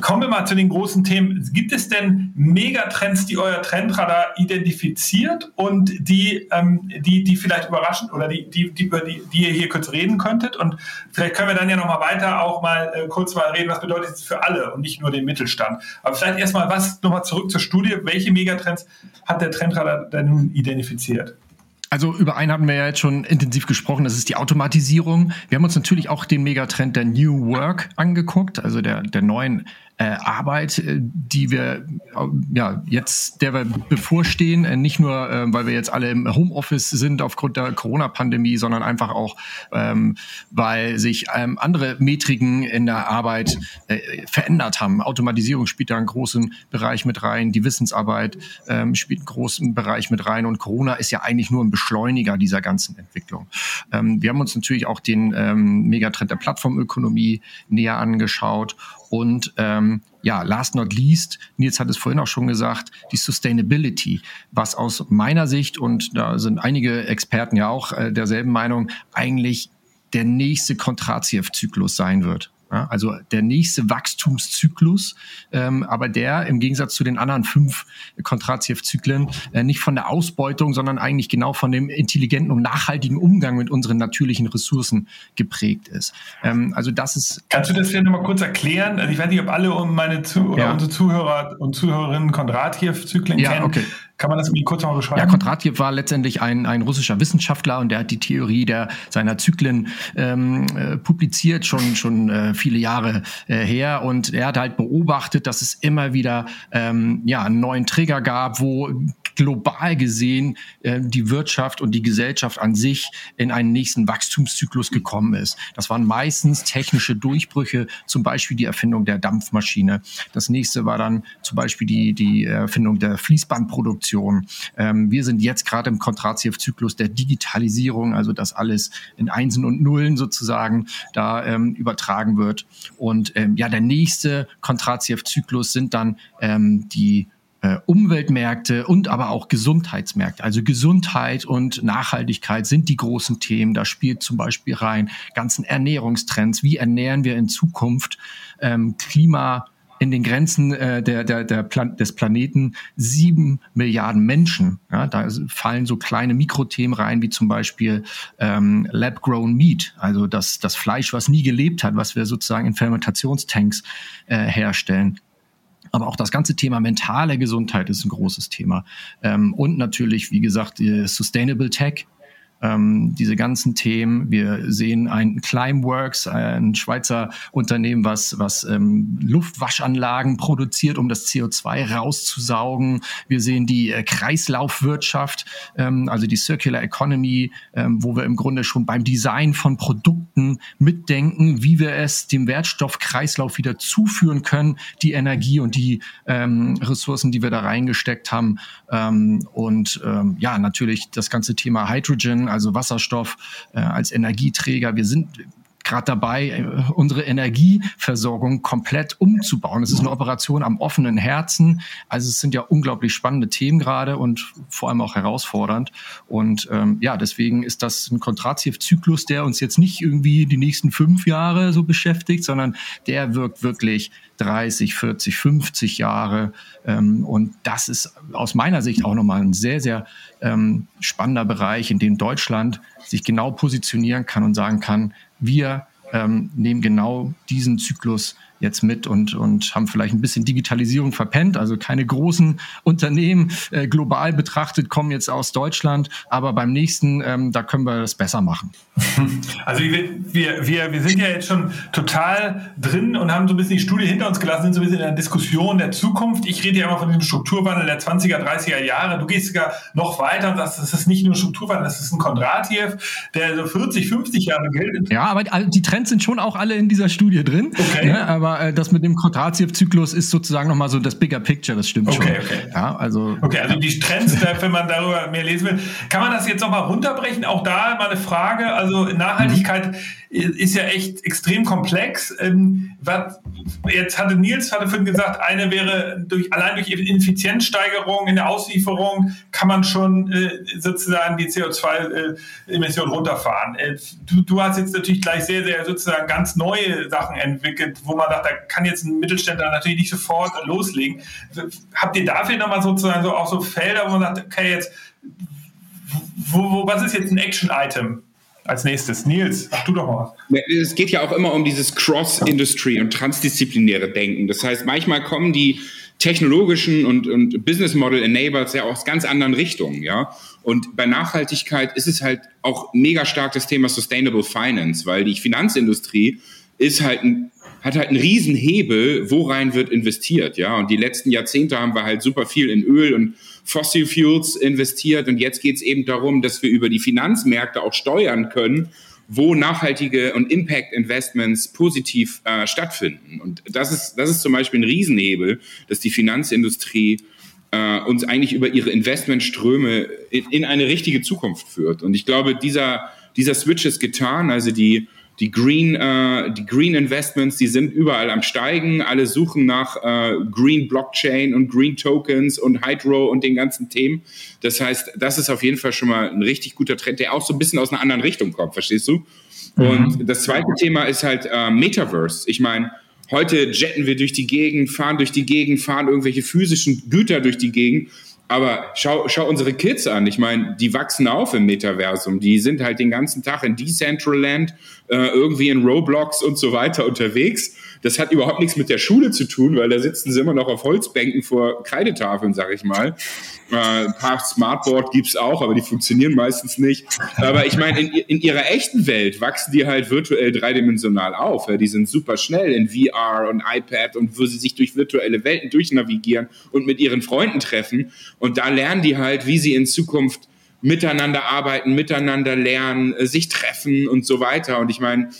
Kommen wir mal zu den großen Themen. Gibt es denn Megatrends, die euer Trendradar identifiziert und die, ähm, die, die vielleicht überraschen oder die, die, die, über die, die ihr hier kurz reden könntet? Und vielleicht können wir dann ja nochmal weiter auch mal äh, kurz mal reden, was bedeutet es für alle und nicht nur den Mittelstand. Aber vielleicht erstmal was, nochmal zurück zur Studie. Welche Megatrends hat der Trendradar denn nun identifiziert? Also über einen hatten wir ja jetzt schon intensiv gesprochen, das ist die Automatisierung. Wir haben uns natürlich auch den Megatrend der New Work angeguckt, also der, der neuen äh, Arbeit, äh, die wir äh, ja jetzt der wir bevorstehen, äh, nicht nur äh, weil wir jetzt alle im Homeoffice sind aufgrund der Corona-Pandemie, sondern einfach auch ähm, weil sich ähm, andere Metriken in der Arbeit äh, verändert haben. Automatisierung spielt da einen großen Bereich mit rein, die Wissensarbeit ähm, spielt einen großen Bereich mit rein und Corona ist ja eigentlich nur ein Beschleuniger dieser ganzen Entwicklung. Ähm, wir haben uns natürlich auch den ähm, Megatrend der Plattformökonomie näher angeschaut und ähm, ja, last not least, Nils hat es vorhin auch schon gesagt, die Sustainability, was aus meiner Sicht, und da sind einige Experten ja auch äh, derselben Meinung, eigentlich der nächste Kontratiev-Zyklus sein wird. Ja, also der nächste Wachstumszyklus, ähm, aber der im Gegensatz zu den anderen fünf Kontratiev-Zyklen äh, nicht von der Ausbeutung, sondern eigentlich genau von dem intelligenten und nachhaltigen Umgang mit unseren natürlichen Ressourcen geprägt ist. Ähm, also das ist. Kannst du das vielleicht nochmal kurz erklären? Also ich weiß nicht, ob alle meine Zu oder ja. unsere Zuhörer und Zuhörerinnen Kontratiev-Zyklen ja, kennen. Okay. Kann man das irgendwie kurz mal beschreiben? Ja, Kondratjew war letztendlich ein, ein russischer Wissenschaftler und der hat die Theorie der seiner Zyklen ähm, äh, publiziert, schon, schon äh, viele Jahre äh, her. Und er hat halt beobachtet, dass es immer wieder ähm, ja, einen neuen Trigger gab, wo global gesehen äh, die Wirtschaft und die Gesellschaft an sich in einen nächsten Wachstumszyklus gekommen ist. Das waren meistens technische Durchbrüche, zum Beispiel die Erfindung der Dampfmaschine. Das nächste war dann zum Beispiel die, die Erfindung der Fließbandproduktion. Ähm, wir sind jetzt gerade im Kontratiev-Zyklus der Digitalisierung, also dass alles in Einsen und Nullen sozusagen da ähm, übertragen wird. Und ähm, ja, der nächste Kontratiev-Zyklus sind dann die äh, Umweltmärkte und aber auch Gesundheitsmärkte. Also Gesundheit und Nachhaltigkeit sind die großen Themen. Da spielt zum Beispiel rein ganzen Ernährungstrends. Wie ernähren wir in Zukunft ähm, Klima? in den Grenzen äh, der, der, der Plan des Planeten sieben Milliarden Menschen. Ja, da fallen so kleine Mikrothemen rein, wie zum Beispiel ähm, Lab-Grown Meat, also das, das Fleisch, was nie gelebt hat, was wir sozusagen in Fermentationstanks äh, herstellen. Aber auch das ganze Thema mentale Gesundheit ist ein großes Thema. Ähm, und natürlich, wie gesagt, Sustainable Tech ähm, diese ganzen Themen. Wir sehen ein Climeworks, ein Schweizer Unternehmen, was, was ähm, Luftwaschanlagen produziert, um das CO2 rauszusaugen. Wir sehen die äh, Kreislaufwirtschaft, ähm, also die Circular Economy, ähm, wo wir im Grunde schon beim Design von Produkten mitdenken, wie wir es dem Wertstoffkreislauf wieder zuführen können, die Energie und die ähm, Ressourcen, die wir da reingesteckt haben. Ähm, und ähm, ja, natürlich das ganze Thema Hydrogen, also Wasserstoff äh, als Energieträger. Wir sind gerade dabei, äh, unsere Energieversorgung komplett umzubauen. Es ist eine Operation am offenen Herzen. Also es sind ja unglaublich spannende Themen gerade und vor allem auch herausfordernd. Und ähm, ja, deswegen ist das ein Kontratiev-Zyklus, der uns jetzt nicht irgendwie die nächsten fünf Jahre so beschäftigt, sondern der wirkt wirklich 30, 40, 50 Jahre. Ähm, und das ist aus meiner Sicht auch nochmal ein sehr, sehr ähm, spannender Bereich, in dem Deutschland sich genau positionieren kann und sagen kann, wir ähm, nehmen genau diesen Zyklus jetzt mit und, und haben vielleicht ein bisschen Digitalisierung verpennt. Also keine großen Unternehmen äh, global betrachtet kommen jetzt aus Deutschland, aber beim nächsten, ähm, da können wir das besser machen. <laughs> Also wir, wir, wir, sind ja jetzt schon total drin und haben so ein bisschen die Studie hinter uns gelassen, sind so ein bisschen in der Diskussion der Zukunft. Ich rede ja immer von dem Strukturwandel der 20er, 30er Jahre. Du gehst sogar noch weiter und sagst, das ist nicht nur Strukturwandel, das ist ein Kondratiev, der so 40, 50 Jahre gilt. Ja, aber die Trends sind schon auch alle in dieser Studie drin. Okay. Ne? Aber äh, das mit dem Kondratiev-Zyklus ist sozusagen nochmal so das Bigger Picture, das stimmt okay, schon. Okay. Ja, also, okay, also die Trends, <laughs> wenn man darüber mehr lesen will, kann man das jetzt nochmal runterbrechen? Auch da mal eine Frage. Also Nachhaltigkeit mhm. ist ja echt extrem komplex. Ähm, was, jetzt hatte Nils hatte vorhin gesagt, eine wäre durch, allein durch Effizienzsteigerung in der Auslieferung kann man schon äh, sozusagen die CO2-Emissionen äh, runterfahren. Äh, du, du hast jetzt natürlich gleich sehr, sehr sozusagen ganz neue Sachen entwickelt, wo man sagt, da kann jetzt ein Mittelständler natürlich nicht sofort loslegen. Habt ihr dafür nochmal sozusagen so auch so Felder, wo man sagt, okay, jetzt wo, wo, was ist jetzt ein Action-Item? Als nächstes, Nils, ach du doch mal. Es geht ja auch immer um dieses Cross-Industry und transdisziplinäre Denken. Das heißt, manchmal kommen die technologischen und, und Business Model Enablers ja aus ganz anderen Richtungen, ja. Und bei Nachhaltigkeit ist es halt auch mega stark das Thema Sustainable Finance, weil die Finanzindustrie ist halt ein hat halt einen riesen Hebel, worein wird investiert, ja. Und die letzten Jahrzehnte haben wir halt super viel in Öl und Fossil Fuels investiert. Und jetzt geht es eben darum, dass wir über die Finanzmärkte auch steuern können, wo nachhaltige und Impact Investments positiv äh, stattfinden. Und das ist, das ist zum Beispiel ein Riesenhebel, dass die Finanzindustrie äh, uns eigentlich über ihre Investmentströme in, in eine richtige Zukunft führt. Und ich glaube, dieser, dieser Switch ist getan. Also die die Green, äh, die Green Investments, die sind überall am Steigen. Alle suchen nach äh, Green Blockchain und Green Tokens und Hydro und den ganzen Themen. Das heißt, das ist auf jeden Fall schon mal ein richtig guter Trend, der auch so ein bisschen aus einer anderen Richtung kommt, verstehst du? Mhm. Und das zweite Thema ist halt äh, Metaverse. Ich meine, heute jetten wir durch die Gegend, fahren durch die Gegend, fahren irgendwelche physischen Güter durch die Gegend. Aber schau, schau unsere Kids an. Ich meine, die wachsen auf im Metaversum. Die sind halt den ganzen Tag in Decentraland, äh, irgendwie in Roblox und so weiter unterwegs. Das hat überhaupt nichts mit der Schule zu tun, weil da sitzen sie immer noch auf Holzbänken vor Kreidetafeln, sag ich mal. Äh, ein paar Smartboard gibt's auch, aber die funktionieren meistens nicht. Aber ich meine, in, in, ihrer echten Welt wachsen die halt virtuell dreidimensional auf. Ja? Die sind super schnell in VR und iPad und wo sie sich durch virtuelle Welten durchnavigieren und mit ihren Freunden treffen. Und da lernen die halt, wie sie in Zukunft miteinander arbeiten, miteinander lernen, äh, sich treffen und so weiter. Und ich meine,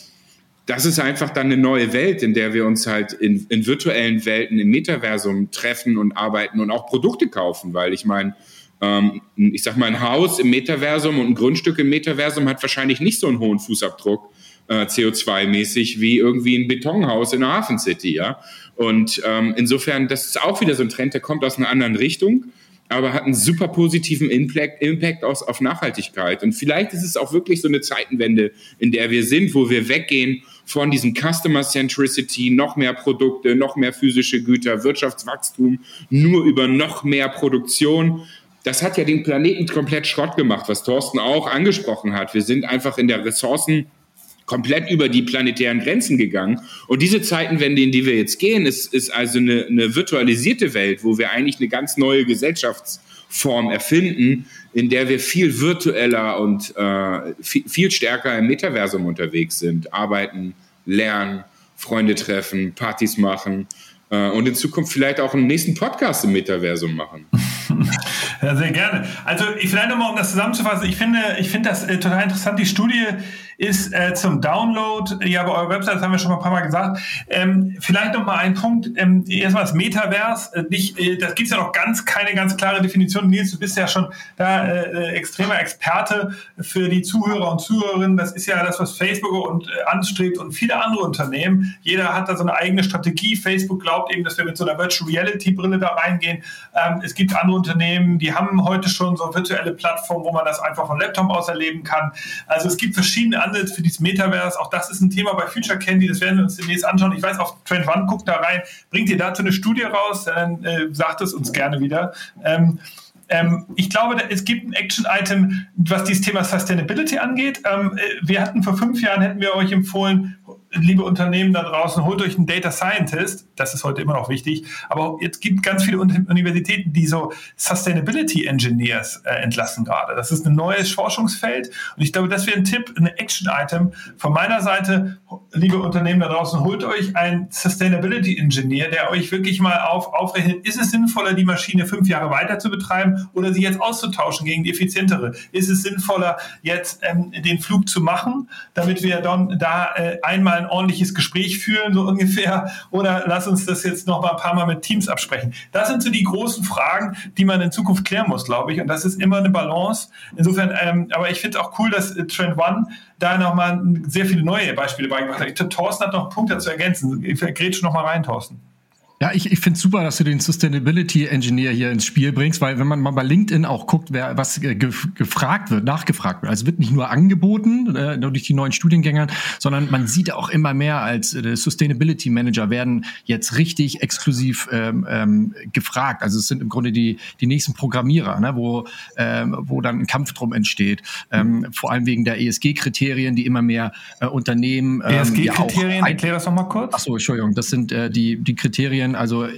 das ist einfach dann eine neue Welt, in der wir uns halt in, in virtuellen Welten im Metaversum treffen und arbeiten und auch Produkte kaufen, weil ich meine, ähm, ich sag mal, ein Haus im Metaversum und ein Grundstück im Metaversum hat wahrscheinlich nicht so einen hohen Fußabdruck äh, CO2-mäßig wie irgendwie ein Betonhaus in der Hafen City, ja. Und ähm, insofern, das ist auch wieder so ein Trend, der kommt aus einer anderen Richtung aber hat einen super positiven Impact, Impact aus, auf Nachhaltigkeit. Und vielleicht ist es auch wirklich so eine Zeitenwende, in der wir sind, wo wir weggehen von diesem Customer Centricity, noch mehr Produkte, noch mehr physische Güter, Wirtschaftswachstum, nur über noch mehr Produktion. Das hat ja den Planeten komplett Schrott gemacht, was Thorsten auch angesprochen hat. Wir sind einfach in der Ressourcen komplett über die planetären Grenzen gegangen. Und diese Zeitenwende, in die wir jetzt gehen, ist, ist also eine, eine virtualisierte Welt, wo wir eigentlich eine ganz neue Gesellschaftsform erfinden, in der wir viel virtueller und äh, viel, viel stärker im Metaversum unterwegs sind, arbeiten, lernen, Freunde treffen, Partys machen äh, und in Zukunft vielleicht auch einen nächsten Podcast im Metaversum machen. <laughs> Ja, sehr gerne. Also vielleicht nochmal, um das zusammenzufassen, ich finde, ich finde das äh, total interessant. Die Studie ist äh, zum Download. Ja, bei eurer Website das haben wir schon mal ein paar Mal gesagt. Ähm, vielleicht noch mal ein Punkt. Ähm, erstmal das Metaverse. Äh, nicht, äh, das gibt ja noch ganz keine ganz klare Definition. Nils, du bist ja schon da äh, äh, extremer Experte für die Zuhörer und Zuhörerinnen. Das ist ja das, was Facebook und äh, anstrebt und viele andere Unternehmen. Jeder hat da so eine eigene Strategie. Facebook glaubt eben, dass wir mit so einer Virtual Reality Brille da reingehen. Ähm, es gibt andere Unternehmen, die haben heute schon so virtuelle Plattformen, wo man das einfach von Laptop aus erleben kann. Also es gibt verschiedene Ansatz für dieses Metaverse. Auch das ist ein Thema bei Future Candy, das werden wir uns demnächst anschauen. Ich weiß, auch Trend One guckt da rein. Bringt ihr dazu eine Studie raus? Dann äh, sagt es uns gerne wieder. Ähm, ähm, ich glaube, es gibt ein Action-Item, was dieses Thema Sustainability angeht. Ähm, äh, wir hatten vor fünf Jahren, hätten wir euch empfohlen, liebe Unternehmen da draußen, holt euch einen Data Scientist. Das ist heute immer noch wichtig. Aber jetzt gibt ganz viele Universitäten, die so Sustainability Engineers äh, entlassen gerade. Das ist ein neues Forschungsfeld. Und ich glaube, das wäre ein Tipp, ein Action-Item von meiner Seite. Liebe Unternehmen da draußen, holt euch einen Sustainability Engineer, der euch wirklich mal auf, aufrechnet, ist es sinnvoller, die Maschine fünf Jahre weiter zu betreiben oder sie jetzt auszutauschen gegen die effizientere? Ist es sinnvoller, jetzt ähm, den Flug zu machen, damit wir dann da äh, einmal ein ordentliches Gespräch führen, so ungefähr? Oder lass uns das jetzt noch mal ein paar Mal mit Teams absprechen. Das sind so die großen Fragen, die man in Zukunft klären muss, glaube ich. Und das ist immer eine Balance. Insofern, ähm, aber ich finde es auch cool, dass äh, Trend One da nochmal sehr viele neue Beispiele beigebracht hat. Thorsten hat noch einen Punkt dazu ergänzen. Ich grätsche noch mal rein, Thorsten. Ja, ich, ich finde super, dass du den Sustainability Engineer hier ins Spiel bringst, weil wenn man mal bei LinkedIn auch guckt, wer was ge gefragt wird, nachgefragt wird, also wird nicht nur angeboten äh, durch die neuen Studiengänge, sondern man sieht auch immer mehr als äh, Sustainability Manager werden jetzt richtig exklusiv ähm, ähm, gefragt. Also es sind im Grunde die die nächsten Programmierer, ne, wo ähm, wo dann ein Kampf drum entsteht, ähm, vor allem wegen der ESG-Kriterien, die immer mehr äh, Unternehmen ähm, ESG-Kriterien, ja erklär das noch mal kurz. Ach so, Entschuldigung, das sind äh, die die Kriterien also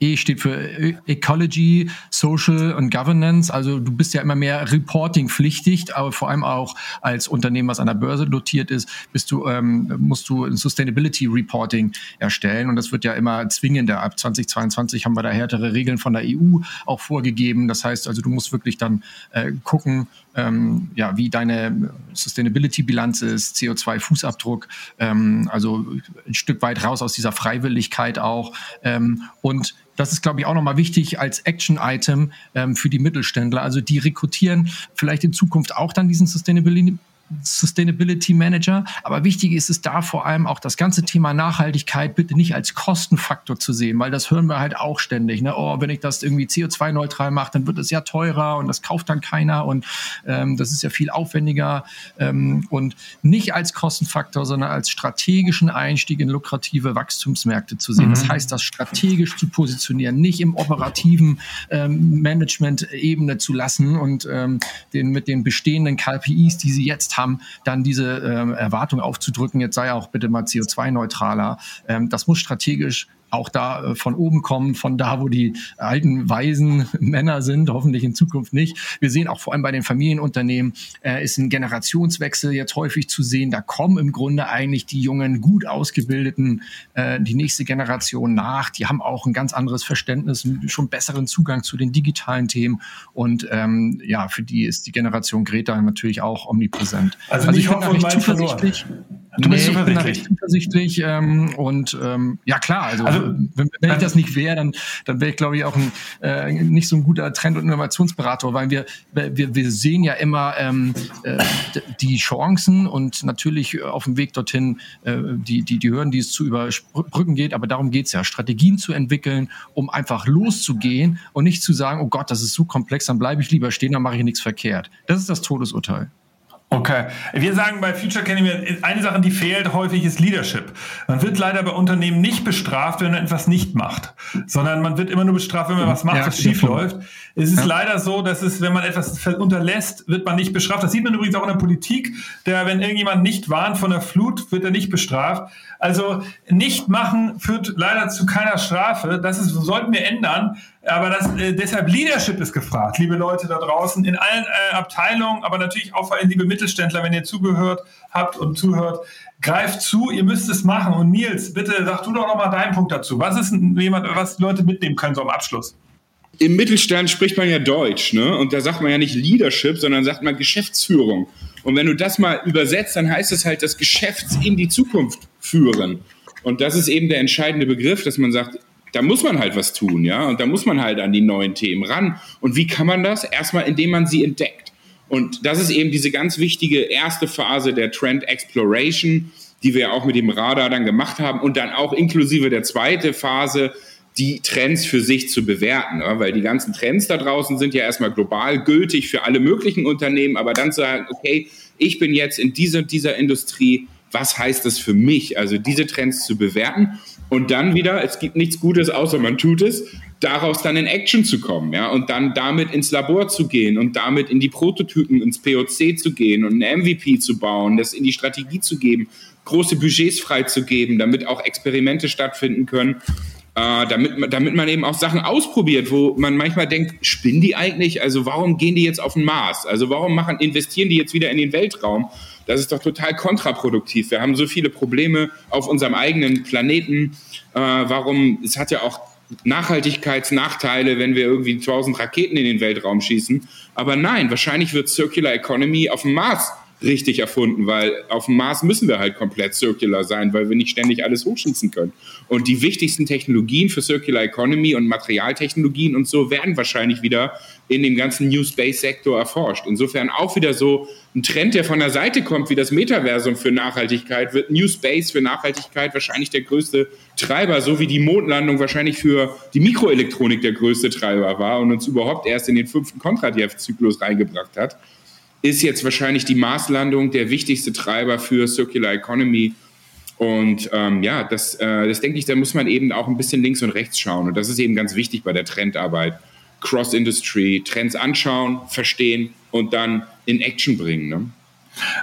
E steht für Ecology, Social und Governance. Also du bist ja immer mehr Reporting-pflichtig, aber vor allem auch als Unternehmen, was an der Börse dotiert ist, bist du, ähm, musst du ein Sustainability Reporting erstellen. Und das wird ja immer zwingender. Ab 2022 haben wir da härtere Regeln von der EU auch vorgegeben. Das heißt also, du musst wirklich dann äh, gucken, ähm, ja, wie deine Sustainability-Bilanz ist, CO2-Fußabdruck, ähm, also ein Stück weit raus aus dieser Freiwilligkeit auch. Ähm, und das ist, glaube ich, auch nochmal wichtig als Action-Item ähm, für die Mittelständler. Also die rekrutieren vielleicht in Zukunft auch dann diesen Sustainability Sustainability Manager. Aber wichtig ist es da vor allem auch das ganze Thema Nachhaltigkeit bitte nicht als Kostenfaktor zu sehen, weil das hören wir halt auch ständig. Ne? Oh, wenn ich das irgendwie CO2-neutral mache, dann wird es ja teurer und das kauft dann keiner und ähm, das ist ja viel aufwendiger ähm, und nicht als Kostenfaktor, sondern als strategischen Einstieg in lukrative Wachstumsmärkte zu sehen. Mhm. Das heißt, das strategisch zu positionieren, nicht im operativen ähm, Management-Ebene zu lassen und ähm, den mit den bestehenden KPIs, die sie jetzt haben, dann diese ähm, Erwartung aufzudrücken, jetzt sei auch bitte mal CO2-neutraler. Ähm, das muss strategisch auch da äh, von oben kommen, von da, wo die alten, weisen <laughs> Männer sind, hoffentlich in Zukunft nicht. Wir sehen auch vor allem bei den Familienunternehmen, äh, ist ein Generationswechsel jetzt häufig zu sehen. Da kommen im Grunde eigentlich die jungen, gut ausgebildeten, äh, die nächste Generation nach. Die haben auch ein ganz anderes Verständnis, schon besseren Zugang zu den digitalen Themen. Und ähm, ja, für die ist die Generation Greta natürlich auch omnipräsent. Also, also ich bin da recht zuversichtlich. Du bist nee, zuversichtlich. Ich bin zuversichtlich ähm, und ähm, ja klar, also, also wenn, wenn, ich das nicht wäre, dann, dann wäre ich, glaube ich, auch ein, äh, nicht so ein guter Trend- und Innovationsberater, weil wir, wir, wir sehen ja immer ähm, äh, die Chancen und natürlich auf dem Weg dorthin äh, die, die, die Hürden, die es zu überbrücken geht, aber darum geht's ja, Strategien zu entwickeln, um einfach loszugehen und nicht zu sagen, oh Gott, das ist so komplex, dann bleibe ich lieber stehen, dann mache ich nichts verkehrt. Das ist das Todesurteil. Okay. Wir sagen bei Future Academy, eine Sache, die fehlt häufig, ist Leadership. Man wird leider bei Unternehmen nicht bestraft, wenn man etwas nicht macht, sondern man wird immer nur bestraft, wenn man was macht, ja, was schief läuft. Es ist ja. leider so, dass es, wenn man etwas unterlässt, wird man nicht bestraft. Das sieht man übrigens auch in der Politik. Der, wenn irgendjemand nicht warnt von der Flut, wird er nicht bestraft. Also nicht machen führt leider zu keiner Strafe. Das ist, sollten wir ändern. Aber das, äh, deshalb Leadership ist gefragt, liebe Leute da draußen, in allen äh, Abteilungen, aber natürlich auch vor allem liebe Mittelständler, wenn ihr zugehört habt und zuhört, greift zu, ihr müsst es machen. Und Nils, bitte sag du doch nochmal deinen Punkt dazu. Was ist jemand, was Leute mitnehmen können so am Abschluss? Im Mittelstand spricht man ja Deutsch, ne? Und da sagt man ja nicht Leadership, sondern sagt man Geschäftsführung. Und wenn du das mal übersetzt, dann heißt es halt das Geschäfts in die Zukunft führen. Und das ist eben der entscheidende Begriff, dass man sagt, da muss man halt was tun, ja, und da muss man halt an die neuen Themen ran. Und wie kann man das? Erstmal, indem man sie entdeckt. Und das ist eben diese ganz wichtige erste Phase der Trend Exploration, die wir auch mit dem Radar dann gemacht haben und dann auch inklusive der zweite Phase, die Trends für sich zu bewerten, weil die ganzen Trends da draußen sind ja erstmal global gültig für alle möglichen Unternehmen, aber dann zu sagen, okay, ich bin jetzt in dieser, dieser Industrie, was heißt das für mich? Also diese Trends zu bewerten und dann wieder, es gibt nichts Gutes, außer man tut es, daraus dann in Action zu kommen, ja, und dann damit ins Labor zu gehen und damit in die Prototypen, ins POC zu gehen und ein MVP zu bauen, das in die Strategie zu geben, große Budgets freizugeben, damit auch Experimente stattfinden können, äh, damit, damit man eben auch Sachen ausprobiert, wo man manchmal denkt, spinnen die eigentlich? Also warum gehen die jetzt auf den Mars? Also warum machen, investieren die jetzt wieder in den Weltraum? Das ist doch total kontraproduktiv. Wir haben so viele Probleme auf unserem eigenen Planeten. Äh, warum? Es hat ja auch Nachhaltigkeitsnachteile, wenn wir irgendwie 1000 Raketen in den Weltraum schießen. Aber nein, wahrscheinlich wird Circular Economy auf dem Mars richtig erfunden, weil auf dem Mars müssen wir halt komplett circular sein, weil wir nicht ständig alles hochschießen können. Und die wichtigsten Technologien für Circular Economy und Materialtechnologien und so werden wahrscheinlich wieder in dem ganzen New Space Sektor erforscht. Insofern auch wieder so ein Trend, der von der Seite kommt, wie das Metaversum für Nachhaltigkeit, wird New Space für Nachhaltigkeit wahrscheinlich der größte Treiber, so wie die Mondlandung wahrscheinlich für die Mikroelektronik der größte Treiber war und uns überhaupt erst in den fünften Kontradiev-Zyklus reingebracht hat ist jetzt wahrscheinlich die Marslandung der wichtigste Treiber für Circular Economy. Und ähm, ja, das, äh, das denke ich, da muss man eben auch ein bisschen links und rechts schauen. Und das ist eben ganz wichtig bei der Trendarbeit. Cross-Industry, Trends anschauen, verstehen und dann in Action bringen. Ne?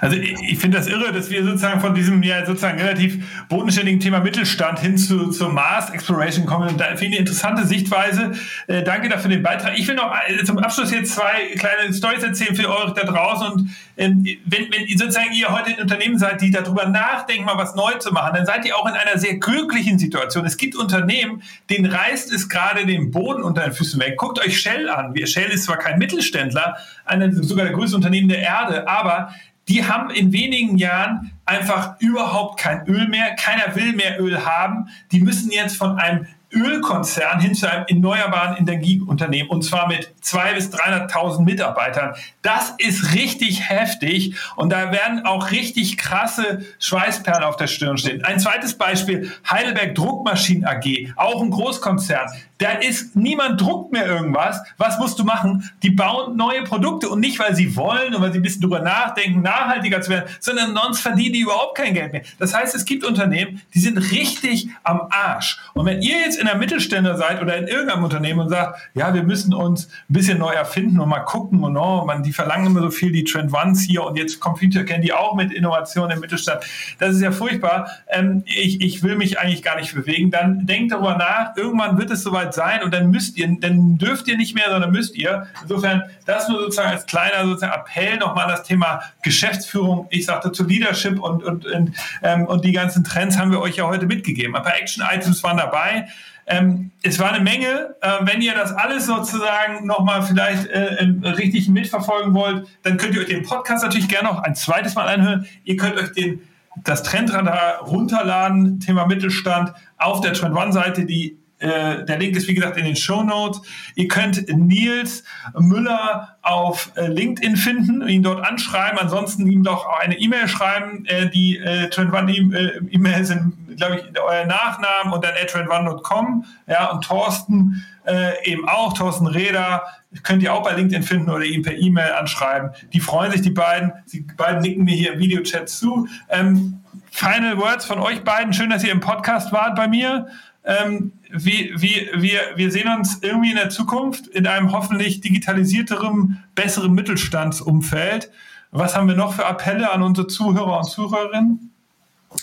Also ich, ich finde das irre, dass wir sozusagen von diesem ja sozusagen relativ bodenständigen Thema Mittelstand hin zu, zur Mars Exploration kommen. Da finde ich eine interessante Sichtweise. Äh, danke dafür den Beitrag. Ich will noch äh, zum Abschluss jetzt zwei kleine Stories erzählen für euch da draußen. Und wenn, wenn sozusagen ihr heute in Unternehmen seid, die darüber nachdenken, mal was neu zu machen, dann seid ihr auch in einer sehr glücklichen Situation. Es gibt Unternehmen, denen reißt es gerade den Boden unter den Füßen weg. Guckt euch Shell an. Shell ist zwar kein Mittelständler, eine, sogar der größte Unternehmen der Erde, aber die haben in wenigen Jahren einfach überhaupt kein Öl mehr. Keiner will mehr Öl haben. Die müssen jetzt von einem Ölkonzern hin zu einem erneuerbaren Energieunternehmen und zwar mit 200.000 bis 300.000 Mitarbeitern. Das ist richtig heftig und da werden auch richtig krasse Schweißperlen auf der Stirn stehen. Ein zweites Beispiel, Heidelberg Druckmaschinen AG, auch ein Großkonzern. Da ist niemand druckt mehr irgendwas. Was musst du machen? Die bauen neue Produkte und nicht, weil sie wollen und weil sie ein bisschen drüber nachdenken, nachhaltiger zu werden, sondern sonst verdienen die überhaupt kein Geld mehr. Das heißt, es gibt Unternehmen, die sind richtig am Arsch. Und wenn ihr jetzt in der Mittelständler seid oder in irgendeinem Unternehmen und sagt, ja, wir müssen uns ein bisschen neu erfinden und mal gucken und oh, man, die verlangen immer so viel, die Trend Ones hier und jetzt Computer die auch mit Innovation im Mittelstand. Das ist ja furchtbar. Ähm, ich, ich will mich eigentlich gar nicht bewegen. Dann denkt darüber nach. Irgendwann wird es soweit soweit sein und dann müsst ihr, dann dürft ihr nicht mehr, sondern müsst ihr. Insofern, das nur sozusagen als kleiner sozusagen Appell nochmal das Thema Geschäftsführung. Ich sagte zu Leadership und, und, und, ähm, und die ganzen Trends haben wir euch ja heute mitgegeben. Ein paar Action-Items waren dabei. Ähm, es war eine Menge. Äh, wenn ihr das alles sozusagen nochmal vielleicht äh, richtig mitverfolgen wollt, dann könnt ihr euch den Podcast natürlich gerne noch ein zweites Mal anhören. Ihr könnt euch den, das Trendradar runterladen, Thema Mittelstand, auf der Trend One-Seite, die äh, der Link ist wie gesagt in den Show Notes. Ihr könnt Nils Müller auf äh, LinkedIn finden, ihn dort anschreiben. Ansonsten ihm doch eine E-Mail schreiben. Äh, die äh, Trend One E-Mail sind, glaube ich, euer Nachnamen und dann trendone.com. Ja, und Thorsten äh, eben auch, Thorsten Reder, könnt ihr auch bei LinkedIn finden oder ihm per E-Mail anschreiben. Die freuen sich, die beiden. Sie beiden nicken mir hier im Videochat zu. Ähm, Final Words von euch beiden. Schön, dass ihr im Podcast wart bei mir. Ähm, wie, wie, wir, wir sehen uns irgendwie in der Zukunft in einem hoffentlich digitalisierteren, besseren Mittelstandsumfeld. Was haben wir noch für Appelle an unsere Zuhörer und Zuhörerinnen?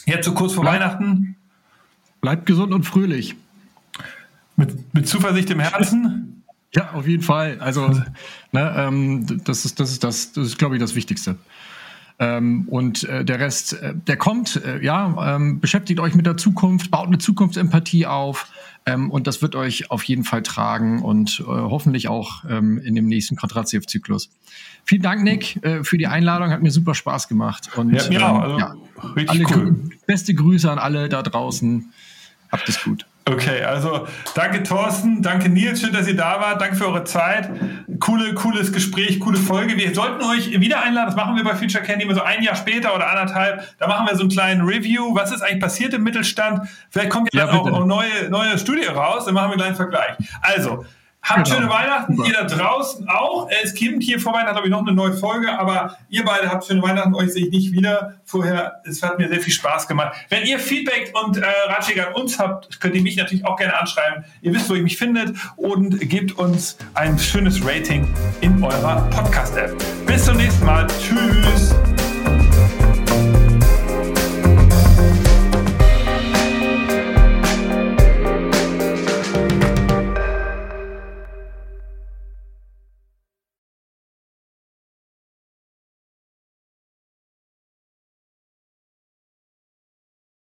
Jetzt so kurz vor Bleib, Weihnachten. Bleibt gesund und fröhlich. Mit, mit Zuversicht im Herzen? Ja, auf jeden Fall. Also, ne, ähm, das ist, das ist das, das ist, glaube ich, das Wichtigste. Ähm, und äh, der Rest, äh, der kommt, äh, ja, ähm, beschäftigt euch mit der Zukunft, baut eine Zukunftsempathie auf ähm, und das wird euch auf jeden Fall tragen und äh, hoffentlich auch ähm, in dem nächsten Quadratsev-Zyklus. Vielen Dank, Nick, äh, für die Einladung, hat mir super Spaß gemacht. Und ja, ja, ähm, also, ja richtig cool. beste Grüße an alle da draußen. Habt es gut. Okay, also danke Thorsten, danke Nils, schön, dass ihr da wart, danke für eure Zeit. Coole, cooles Gespräch, coole Folge. Wir sollten euch wieder einladen, das machen wir bei Future Candy immer so ein Jahr später oder anderthalb. Da machen wir so einen kleinen Review. Was ist eigentlich passiert im Mittelstand? Vielleicht kommt ja, auch eine neue, neue Studie raus, dann machen wir einen kleinen Vergleich. Also, Habt genau. schöne Weihnachten, Super. ihr da draußen auch. Es kommt hier vor Weihnachten, habe ich noch eine neue Folge, aber ihr beide habt schöne Weihnachten, euch sehe ich nicht wieder. Vorher, es hat mir sehr viel Spaß gemacht. Wenn ihr Feedback und äh, Ratschläge an uns habt, könnt ihr mich natürlich auch gerne anschreiben. Ihr wisst, wo ihr mich findet und gebt uns ein schönes Rating in eurer Podcast-App. Bis zum nächsten Mal. Tschüss.